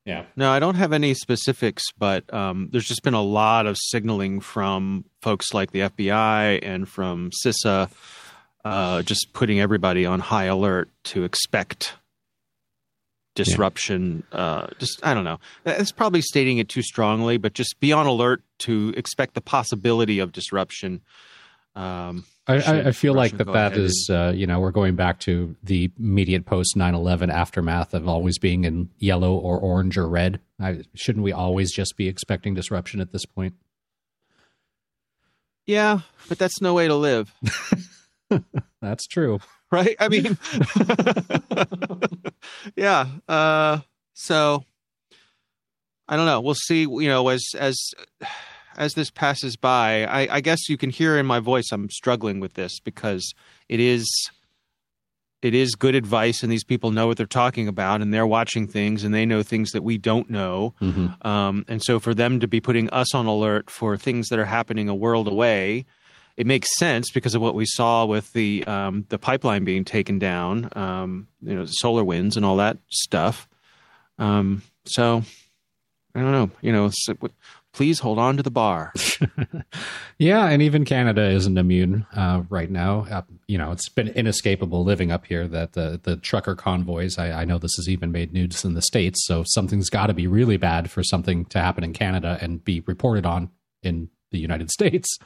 Yeah. no, I don't have any specifics, but um, there's just been a lot of signaling from folks like the FBI and from CISA, uh, just putting everybody on high alert to expect disruption. Uh, just I don't know. It's probably stating it too strongly, but just be on alert to expect the possibility of disruption. Um, I, I, feel like that that uh, you know, we're going back to the immediate post 9 11 aftermath of always being in yellow or orange or red. I, shouldn't we always just be expecting disruption at this point? yeah, but that's no way to live. That's true. right? I mean, yeah. Uh, so I don't know. We'll see. You know, as as as this passes by, I, I guess you can hear in my voice I'm struggling with this because it is it is good advice, and these people know what they're talking about, and they're watching things, and they know things that we don't know. Mm-hmm. Um, and so, for them to be putting us on alert for things that are happening a world away, it makes sense because of what we saw with the um, the pipeline being taken down, um, you know, SolarWinds and all that stuff. Um, so, I don't know. You know, so, please hold on to the bar. yeah, and even Canada isn't immune uh, right now. Uh, you know, it's been inescapable living up here that the the trucker convoys. I, I know this has even made news in the states. So something's got to be really bad for something to happen in Canada and be reported on in the United States.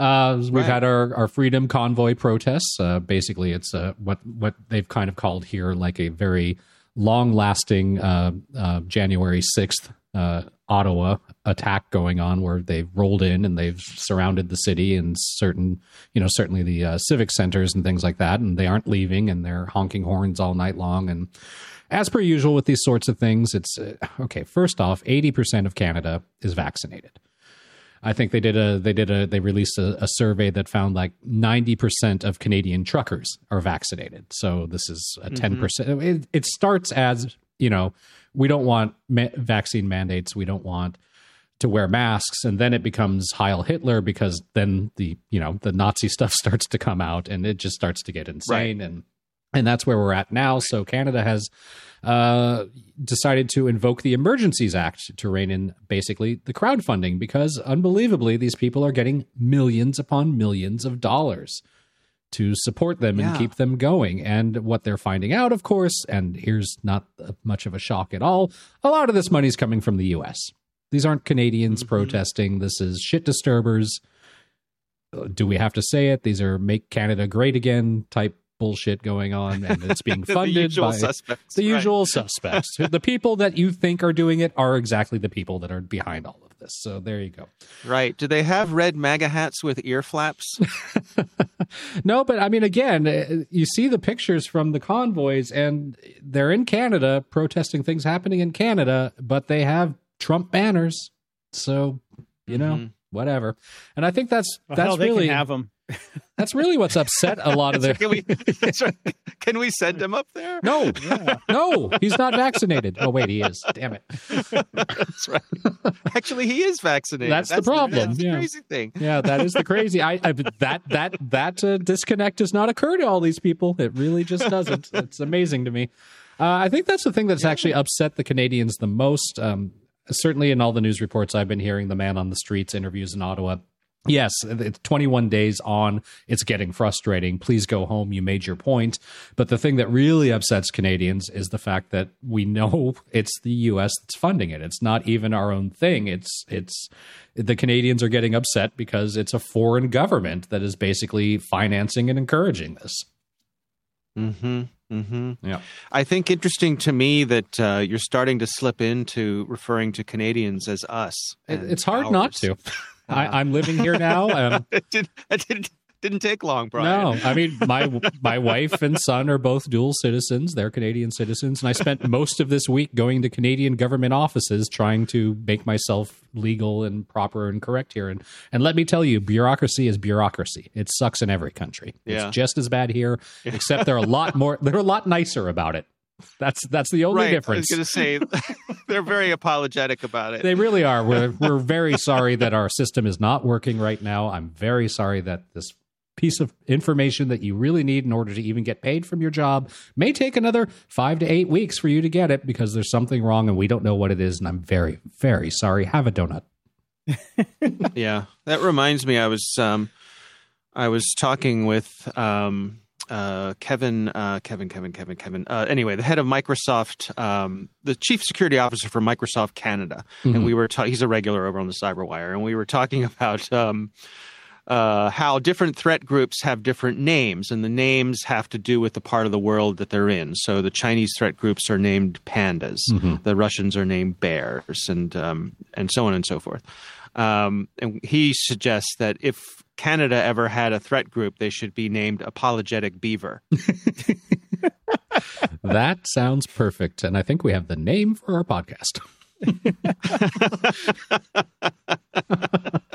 Uh, we've Right. had our, our freedom convoy protests. Uh, basically, it's uh, what what they've kind of called here like a very long lasting uh, uh, January sixth uh, Ottawa attack going on, where they've rolled in and they've surrounded the city and certain you know certainly the uh, civic centers and things like that, and they aren't leaving and they're honking horns all night long and. As per usual with these sorts of things, it's uh, okay. First off, eighty percent of Canada is vaccinated. I think they did a they did a they released a, a survey that found like ninety percent of Canadian truckers are vaccinated. So this is a mm-hmm. 10 percent. It, it starts as you know we don't want ma- vaccine mandates. We don't want to wear masks, and then it becomes Heil Hitler because then the you know the Nazi stuff starts to come out, and it just starts to get insane and. And that's where we're at now. So Canada has uh, decided to invoke the Emergencies Act to rein in basically the crowdfunding because unbelievably, these people are getting millions upon millions of dollars to support them and keep them going. And what they're finding out, of course, and here's not much of a shock at all, a lot of this money is coming from the US. These aren't Canadians protesting. This is shit disturbers. Uh, Do we have to say it? These are make Canada great again type bullshit going on, and it's being funded usual by suspects. the right. usual suspects. the people that you think are doing it are exactly the people that are behind all of this. So there you go. Right. Do they have red MAGA hats with ear flaps? No, but I mean, again, uh, you see the pictures from the convoys, and they're in Canada protesting things happening in Canada, but they have Trump banners. So you know, Mhm. whatever. And I think that's Well, that's hell, they really can have them. That's really what's upset a lot of their. can we? Can we send him up there? No, no, he's not vaccinated. Oh wait, he is. Damn it. That's right. Actually, he is vaccinated. That's the problem, That's the crazy thing. Yeah, that is the crazy. I, I that that that uh, disconnect does not occur to all these people. It really just doesn't. it's amazing to me. Uh, I think that's the thing that's actually upset the Canadians the most. Um, certainly, in all the news reports I've been hearing, the man on the streets interviews in Ottawa. Yes, it's 21 days on. It's getting frustrating. Please go home. You made your point. But the thing that really upsets Canadians is the fact that we know it's the U.S. that's funding it. It's not even our own thing. It's it's the Canadians are getting upset because it's a foreign government that is basically financing and encouraging this. Mm-hmm. Mm-hmm. Yeah. I think interesting to me that uh, you're starting to slip into referring to Canadians as us. It- it's hard not to. I, I'm living here now. Um, it didn't. It didn't. Didn't take long, Brian. No, I mean my my wife and son are both dual citizens. They're Canadian citizens, and I spent most of this week going to Canadian government offices trying to make myself legal and proper and correct here. And and let me tell you, bureaucracy is bureaucracy. It sucks in every country. Yeah. It's just as bad here, except they're a lot more. They're a lot nicer about it. That's that's the only right. difference. I was going to say they're very apologetic about it. They really are. We're we're very sorry that our system is not working right now. I'm very sorry that this piece of information that you really need in order to even get paid from your job may take another 5 to 8 weeks for you to get it because there's something wrong and we don't know what it is and I'm very very sorry. Have a donut. yeah, that reminds me. I was um, I was talking with um, uh, Kevin, uh, Kevin, Kevin, Kevin, Kevin. Uh, anyway, the head of Microsoft, um, the chief security officer for Microsoft Canada, and we were ta- he's a regular over on the CyberWire, and we were talking about. Um, uh, how different threat groups have different names, and the names have to do with the part of the world that they're in. So the Chinese threat groups are named pandas, the Russians are named bears, and um, and so on and so forth. Um, and he suggests that if Canada ever had a threat group, they should be named Apologetic Beaver. That sounds perfect and I think we have the name for our podcast.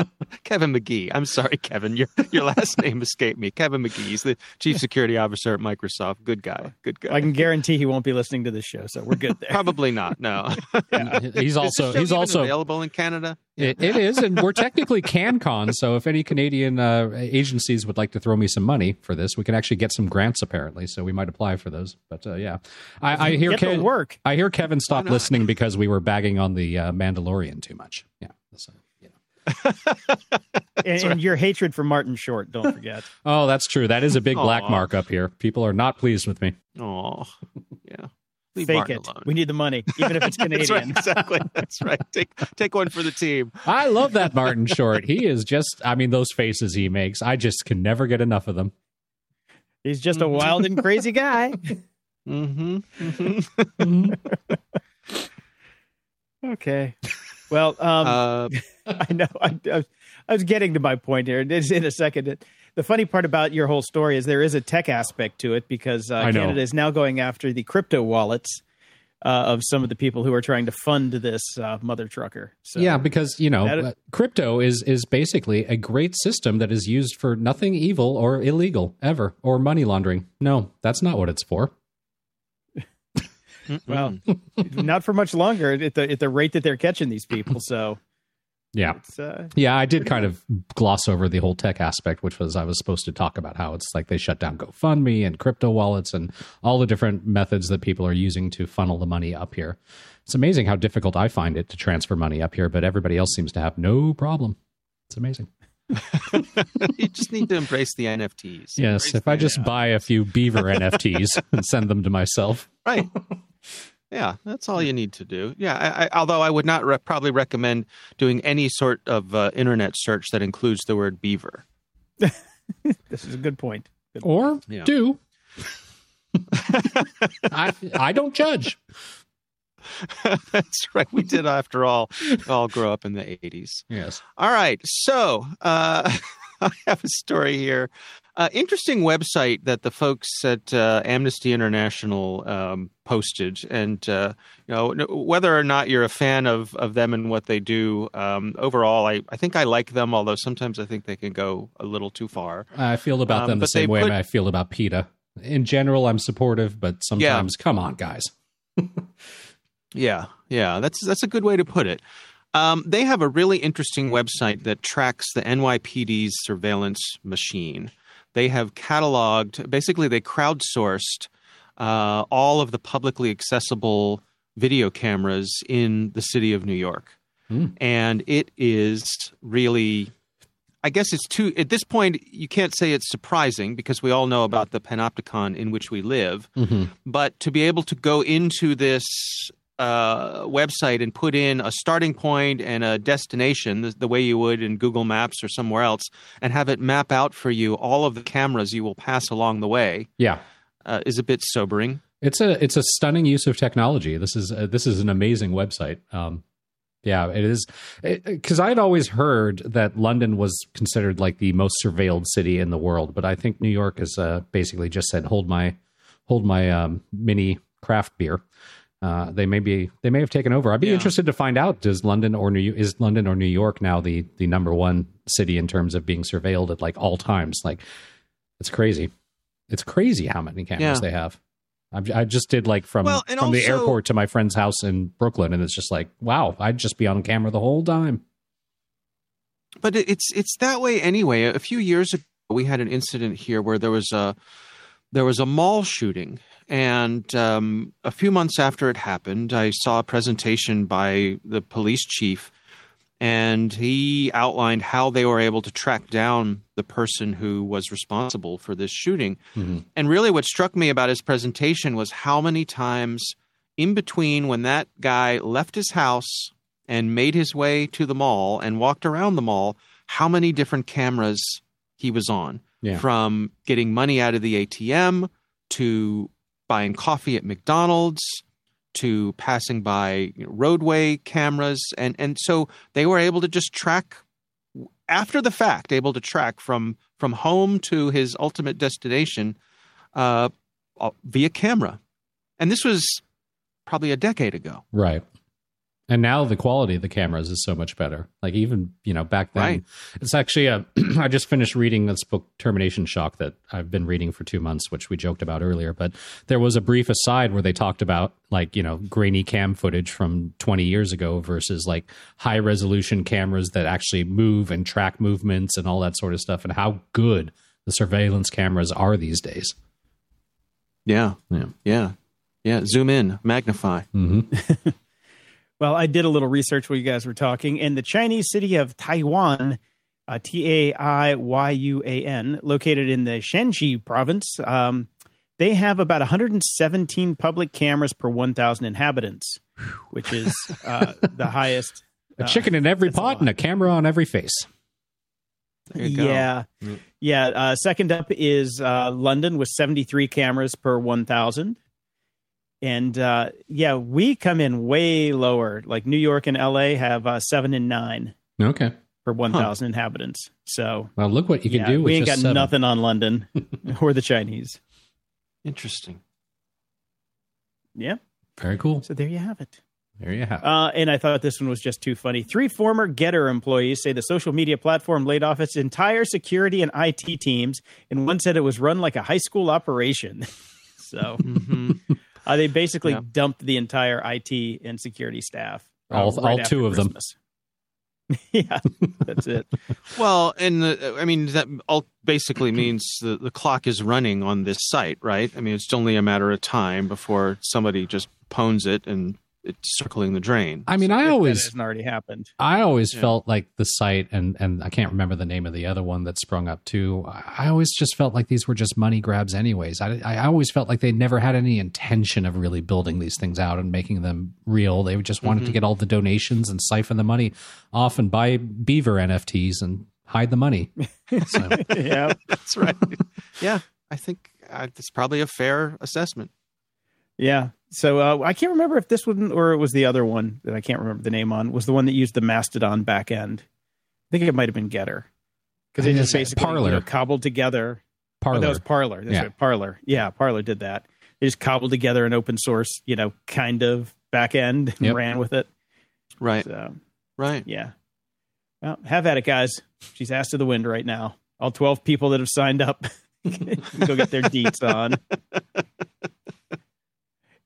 Magee. I'm sorry, Kevin. Your your last name escaped me. Kevin Magee. He's the chief security officer at Microsoft. Good guy. Good guy. I can guarantee he won't be listening to this show, so we're good there. Probably not. No. He's also he's also available in Canada. It, it is, and we're technically CanCon. So if any Canadian uh, agencies would like to throw me some money for this, we can actually get some grants apparently. So we might apply for those. But uh, yeah, I, I hear Get Ke- work. I hear Kevin stopped listening because we were bagging on the uh, Mandalorian too much. Yeah. So, you know. and, and your hatred for Martin Short, don't forget. Oh, that's true. That is a big black mark up here. People are not pleased with me. Oh, yeah. Leave Fake Martin it. alone. We need the money, even if it's That's right. Canadian. Exactly. That's right. Take take one for the team. I love that Martin Short. He is just, I mean, those faces he makes, I just can never get enough of them. He's just a wild and crazy guy. Mm-hmm. mm-hmm. Okay. Well, um, Uh, I know. I, I, was, getting to my point here. It's in a second. The funny part about your whole story is there is a tech aspect to it because uh, I know. Canada is now going after the crypto wallets uh, of some of the people who are trying to fund this uh, mother trucker. So, yeah, because you know, That- uh, crypto is is basically a great system that is used for nothing evil or illegal ever or money laundering. No, that's not what it's for. Well, not for much longer at the at the rate that they're catching these people. So Yeah. it's uh, Yeah, I did kind of gloss over the whole tech aspect, which was I was supposed to talk about how it's like they shut down GoFundMe and crypto wallets and all the different methods that people are using to funnel the money up here. It's amazing how difficult I find it to transfer money up here, but everybody else seems to have no problem. It's amazing. you just need to embrace the NFTs. Yes, Embrace if I the- just buy a few beaver NFTs and send them to myself. right. Yeah, that's all you need to do. Yeah, I, I, although I would not re- probably recommend doing any sort of uh, internet search that includes the word beaver. this is a good point. Good point. Or Yeah. do. I I don't judge. that's right. We did, after all, all grow up in the 80s. Yes. All right. So uh, I have a story here. Uh, interesting website that the folks at uh, Amnesty International um, posted, and uh, you know whether or not you're a fan of of them and what they do. Um, overall, I, I think I like them, although sometimes I think they can go a little too far. I feel about Um, them the same way put- I feel about PETA. In general, I'm supportive, but sometimes, come on, guys. Yeah, yeah, that's that's a good way to put it. Um, they have a really interesting website that tracks the NYPD's surveillance machine. They have cataloged, basically, they crowdsourced uh, all of the publicly accessible video cameras in the city of New York, Hmm. and it is really. I guess it's too. At this point, you can't say it's surprising because we all know about the panopticon in which we live Mm-hmm. but to be able to go into this uh, website and put in a starting point and a destination the, the way you would in Google Maps or somewhere else, and have it map out for you all of the cameras you will pass along the way Yeah. uh, is a bit sobering. It's a it's a stunning use of technology. This is uh, this is an amazing website. Um, yeah, it is because I had always heard that London was considered like the most surveilled city in the world, but I think New York has uh, basically just said hold my hold my um, mini craft beer. Uh, they may be they may have taken over. I'd be Yeah. interested to find out does London or New is London or New York now the the number one city in terms of being surveilled at like all times? Like it's crazy. It's crazy how many cameras Yeah. they have. I'm, I just did like from Well, from the airport to my friend's house in Brooklyn, and it's just like wow, I'd just be on camera the whole time. But it's it's that way anyway. A few years ago, we had an incident here where there was a there was a mall shooting, and um, a few months after it happened, I saw a presentation by the police chief, and he outlined how they were able to track down the person who was responsible for this shooting. Mhm. And really, what struck me about his presentation was how many times in between when that guy left his house and made his way to the mall and walked around the mall, how many different cameras he was on. Yeah. From getting money out of the ATM to buying coffee at McDonald's to passing by roadway cameras. And, and so they were able to just track after the fact, able to track from, from home to his ultimate destination uh, uh, via camera. And this was probably a decade ago. Right. And now the quality of the cameras is so much better. Like even you know back then, Right. it's actually a. I just finished reading this book, Termination Shock, that I've been reading for two months, which we joked about earlier. But there was a brief aside where they talked about like you know grainy cam footage from 20 years ago versus like high resolution cameras that actually move and track movements and all that sort of stuff, and how good the surveillance cameras are these days. Yeah. Yeah. Yeah. Yeah. Zoom in, magnify. Mm-hmm. Well, I did a little research while you guys were talking, and the Chinese city of Taiyuan, uh, T A I Y U A N, located in the Shanxi province, um, they have about 117 public cameras per 1,000 inhabitants, which is uh, the highest. A uh, chicken in every that's a pot and a camera on every face. There you go. Yeah. Mm. Yeah. Uh, second up is uh, London with 73 cameras per 1,000. And uh, yeah, we come in way lower. Like New York and LA have uh, seven and nine Okay. per 1,000 inhabitants. So Well, look what you can yeah, do with we ain't got seven. nothing on London or the Chinese. Interesting. Yeah. Very cool. So there you have it. There you have. Uh, and I thought this one was just too funny. Three former Gettr employees say the social media platform laid off its entire security and IT teams, and one said it was run like a high school operation. so hmm uh, they basically Yeah. dumped the entire IT and security staff. uh, All- all two of them. Yeah, that's it. Well, and the, I mean that all basically means the, the clock is running on this site, right? I mean, it's only a matter of time before somebody just pwns it and it's circling the drain. I mean, If I that always, hasn't already happened. I always Yeah. felt like the site, and and I can't remember the name of the other one that sprung up too. I I always just felt like these were just money grabs, anyways. I I always felt like they never had any intention of really building these things out and making them real. They just wanted to Mhm. get all the donations and siphon the money off and buy Beaver NFTs and hide the money. So, yeah, That's right. yeah, I think uh, it's probably a fair assessment. yeah. So uh, I can't remember if this one or it was the other one that I can't remember the name on was the one that used the Mastodon back end. I think it might have been Gettr because they just think basically you know, cobbled together Oh, Parler. that was Parler. That's Yeah. right. Parler. Yeah, Parler did that. They just cobbled together an open source, you know, kind of back end and Yep. ran with it. Right, So right. yeah. Well, have at it, guys. She's ass to the wind right now. All twelve people that have signed up go get their deets on.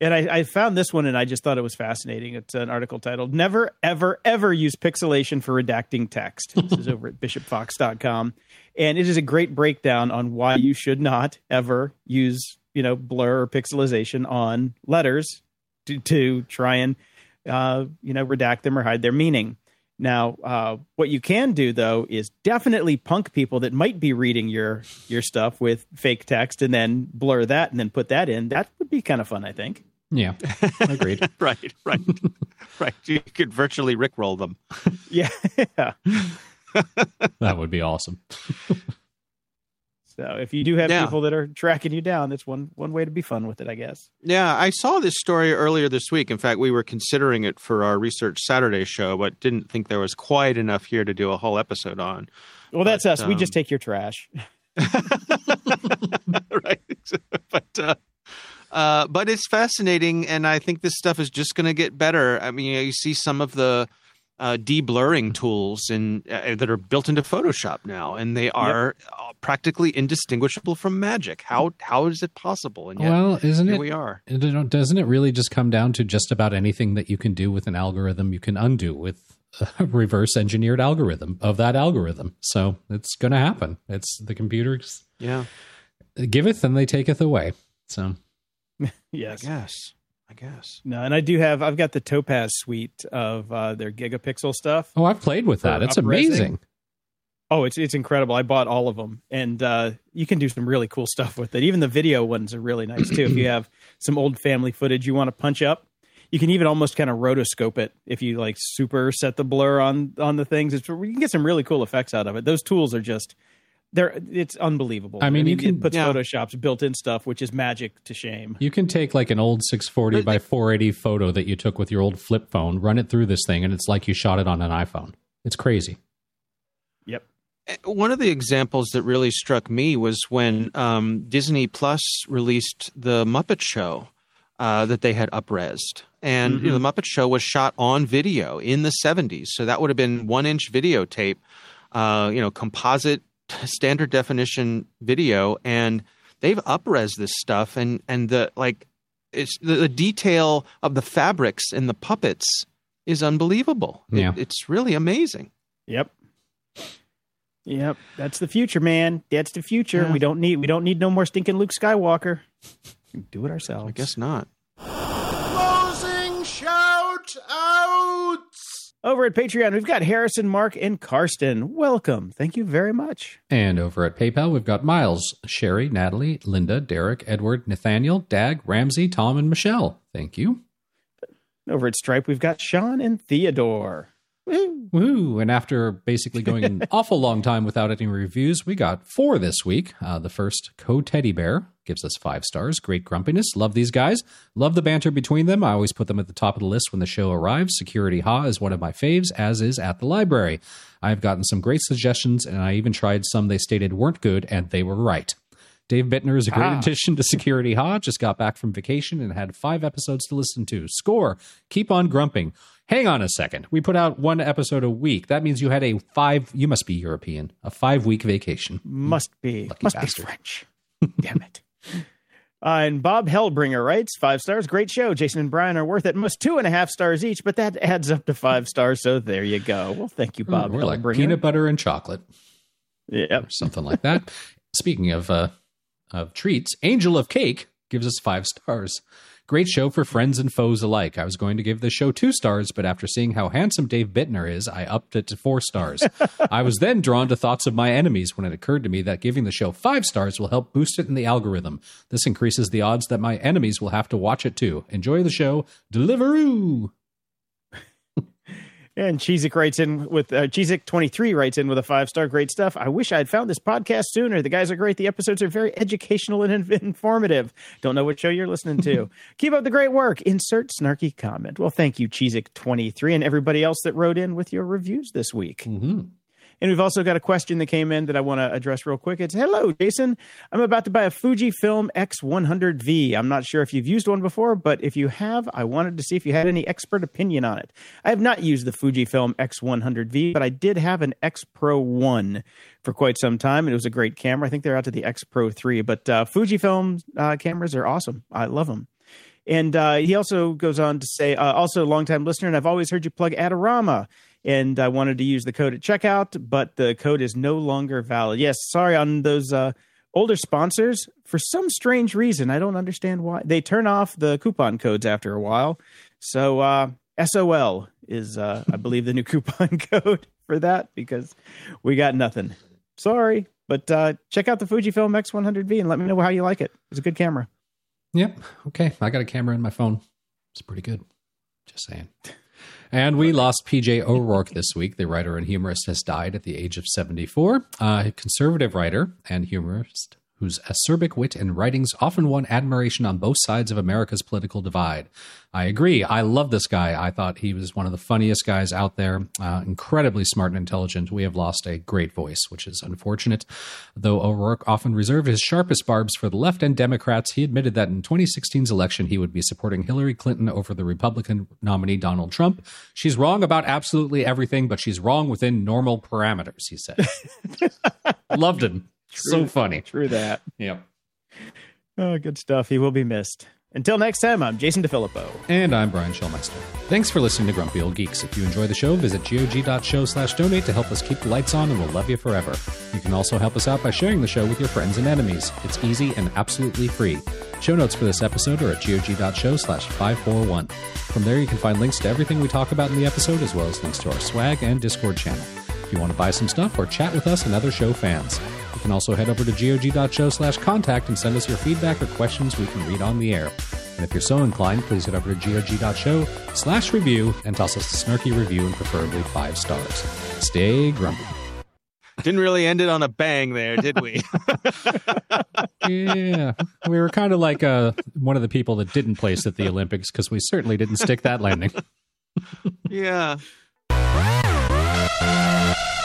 And I, I found this one and I just thought it was fascinating. It's an article titled Never, Ever, Ever Use Pixelation for Redacting Text. This is over at bishopfox.com. And it is a great breakdown on why you should not ever use, you know, blur or pixelization on letters to, to try and, uh, you know, redact them or hide their meaning. Now, uh, what you can do though is definitely punk people that might be reading your your stuff with fake text and then blur that and then put that in. That would be kind of fun, I think. yeah, agreed. right, right, right. You could virtually rickroll them. Yeah. that would be awesome. So if you do have Yeah. people that are tracking you down, that's one one way to be fun with it, I guess. Yeah, I saw this story earlier this week. In fact, we were considering it for our Research Saturday show, but didn't think there was quite enough here to do a whole episode on. Well, that's But, us. we um, just take your trash. right. but uh, uh, but it's fascinating, and I think this stuff is just going to get better. I mean, you, know, you see some of the uh, de-blurring tools in, uh, that are built into Photoshop now, and they are uh, practically indistinguishable from Magic. How how is it possible? And yet well, isn't here it? we are. Doesn't it really just come down to just about anything that you can do with an algorithm, you can undo with a reverse engineered algorithm of that algorithm. So it's going to happen. It's the computers Yeah, giveth and they taketh away. So yes. yes. Guess. I guess. No, and I do have. I've got the Topaz suite of uh, their Gigapixel stuff. oh, I've played with that. It's amazing. Oh, it's it's incredible. I bought all of them, and uh, you can do some really cool stuff with it. Even the video ones are really nice too. if you have some old family footage you want to punch up, you can even almost kind of rotoscope it if you like super set the blur on on the things. It's you can get some really cool effects out of it. Those tools are just they're it's unbelievable. I mean, you can- put Yeah. Photoshop's built-in stuff, which is magic to shame. You can take like an old 640 But by they- 480 photo that you took with your old flip phone, run it through this thing, and it's like you shot it on an iPhone. It's crazy. Yep. Uh, One of the examples that really struck me was when um, Disney Plus released the Muppet Show. uh, that they had upresed. And you know, the Muppet Show was shot on video in the 70s. So that would have been one inch videotape, uh, you know, composite standard definition video. And they've upres this stuff. And, and the like, it's the, the detail of the fabrics and the puppets is unbelievable. It- Yeah. it's really amazing. Yep. Yep. That's the future, man. That's the future. Yeah. We don't need we don't need no more stinking Luke Skywalker. We Do it ourselves. I guess not. Over at Patreon, we've got Harrison, Mark, and Karsten. Welcome. Thank you very much. And over at PayPal, we've got Miles, Sherry, Natalie, Linda, Derek, Edward, Nathaniel, Dag, Ramsey, Tom, and Michelle. Thank you. Over at Stripe, we've got Sean and Theodore. Woo. Woo! And after basically going an awful long time without any reviews, we got four this week. Uh, the first, Co Teddy Bear, gives us five stars. Great grumpiness. Love these guys. Love the banter between them. I always put them at the top of the list when the show arrives. Security Ha is one of my faves, as is At the Library. I've gotten some great suggestions, and I even tried some they stated weren't good, and they were right. Dave Bittner is a great Ah. addition to Security Ha. Just got back from vacation and had five episodes to listen to. Score. Keep on grumping. Hang on a second. We put out one episode a week. That means you had a five. You must be European. A five week vacation. Must be Lucky must bastard. be French. Damn it. Uh, and Bob Hellbringer writes five stars. Great show. Jason and Brian are worth at most two and a half stars each, but that adds up to five stars. So there you go. Well, thank you, Bob. We're like peanut butter and chocolate, yeah, something like that. Speaking of uh, of treats, Angel of Cake gives us five stars. Great show for friends and foes alike. I was going to give the show two stars, but after seeing how handsome Dave Bittner is, I upped it to four stars. I was then drawn to thoughts of my enemies when it occurred to me that giving the show five stars will help boost it in the algorithm. This increases the odds that my enemies will have to watch it too. Enjoy the show. Deliveroo! And Cheezik writes in with uh, Cheezik23 writes in with a five star. Great stuff. I wish I'd found this podcast sooner. The guys are great. The episodes are very educational and informative. Don't know what show you're listening to. Keep up the great work. Insert snarky comment. Well, thank you, Cheezik23, and everybody else that wrote in with your reviews this week. hmm And we've also got a question that came in that I want to address real quick. It's Hello, Jason. I'm about to buy a Fujifilm X100V. I'm not sure if you've used one before, but if you have, I wanted to see if you had any expert opinion on it. I have not used the Fujifilm X100V, but I did have an X Pro 1 for quite some time, and it was a great camera. I think they're out to the X Pro 3, but uh, Fujifilm uh, cameras are awesome. I love them. And uh, he also goes on to say, uh, also a longtime listener, and I've always heard you plug Adorama. And I wanted to use the code at checkout, but the code is no longer valid. Yes, sorry on those uh, older sponsors. For some strange reason, I don't understand why they turn off the coupon codes after a while. So uh, SOL is, uh, I believe, the new coupon code for that because we got nothing. Sorry, but uh, check out the Fujifilm X100V and let me know how you like it. It's a good camera. Yep. Okay. I got a camera in my phone. It's pretty good. Just saying. And we lost PJ O'Rourke this week. The writer and humorist has died at the age of 74. Uh, a conservative writer and humorist whose acerbic wit and writings often won admiration on both sides of America's political divide. I agree. I love this guy. I thought he was one of the funniest guys out there. Uh, incredibly smart and intelligent. We have lost a great voice, which is unfortunate. Though O'Rourke often reserved his sharpest barbs for the left and Democrats, he admitted that in 2016's election he would be supporting Hillary Clinton over the Republican nominee Donald Trump. She's wrong about absolutely everything, but she's wrong within normal parameters, he said. Loved him. So funny. True that. Yep. Oh, good stuff. He will be missed. Until next time, I'm Jason DeFilippo. And I'm Brian Schulmeister. Thanks for listening to Grumpy Old Geeks. If you enjoy the show, visit gog.show slash donate to help us keep the lights on and we'll love you forever. You can also help us out by sharing the show with your friends and enemies. It's easy and absolutely free. Show notes for this episode are at gog.show slash 541. From there, you can find links to everything we talk about in the episode, as well as links to our swag and Discord channel. If you want to buy some stuff or chat with us and other show fans. You can also head over to gog.show slash contact and send us your feedback or questions we can read on the air. And if you're so inclined, please head over to gog.show slash review and toss us a snarky review and preferably five stars. Stay grumpy. Didn't really end it on a bang there, did we? yeah. We were kind of like uh, one of the people that didn't place at the Olympics because we certainly didn't stick that landing. yeah. Música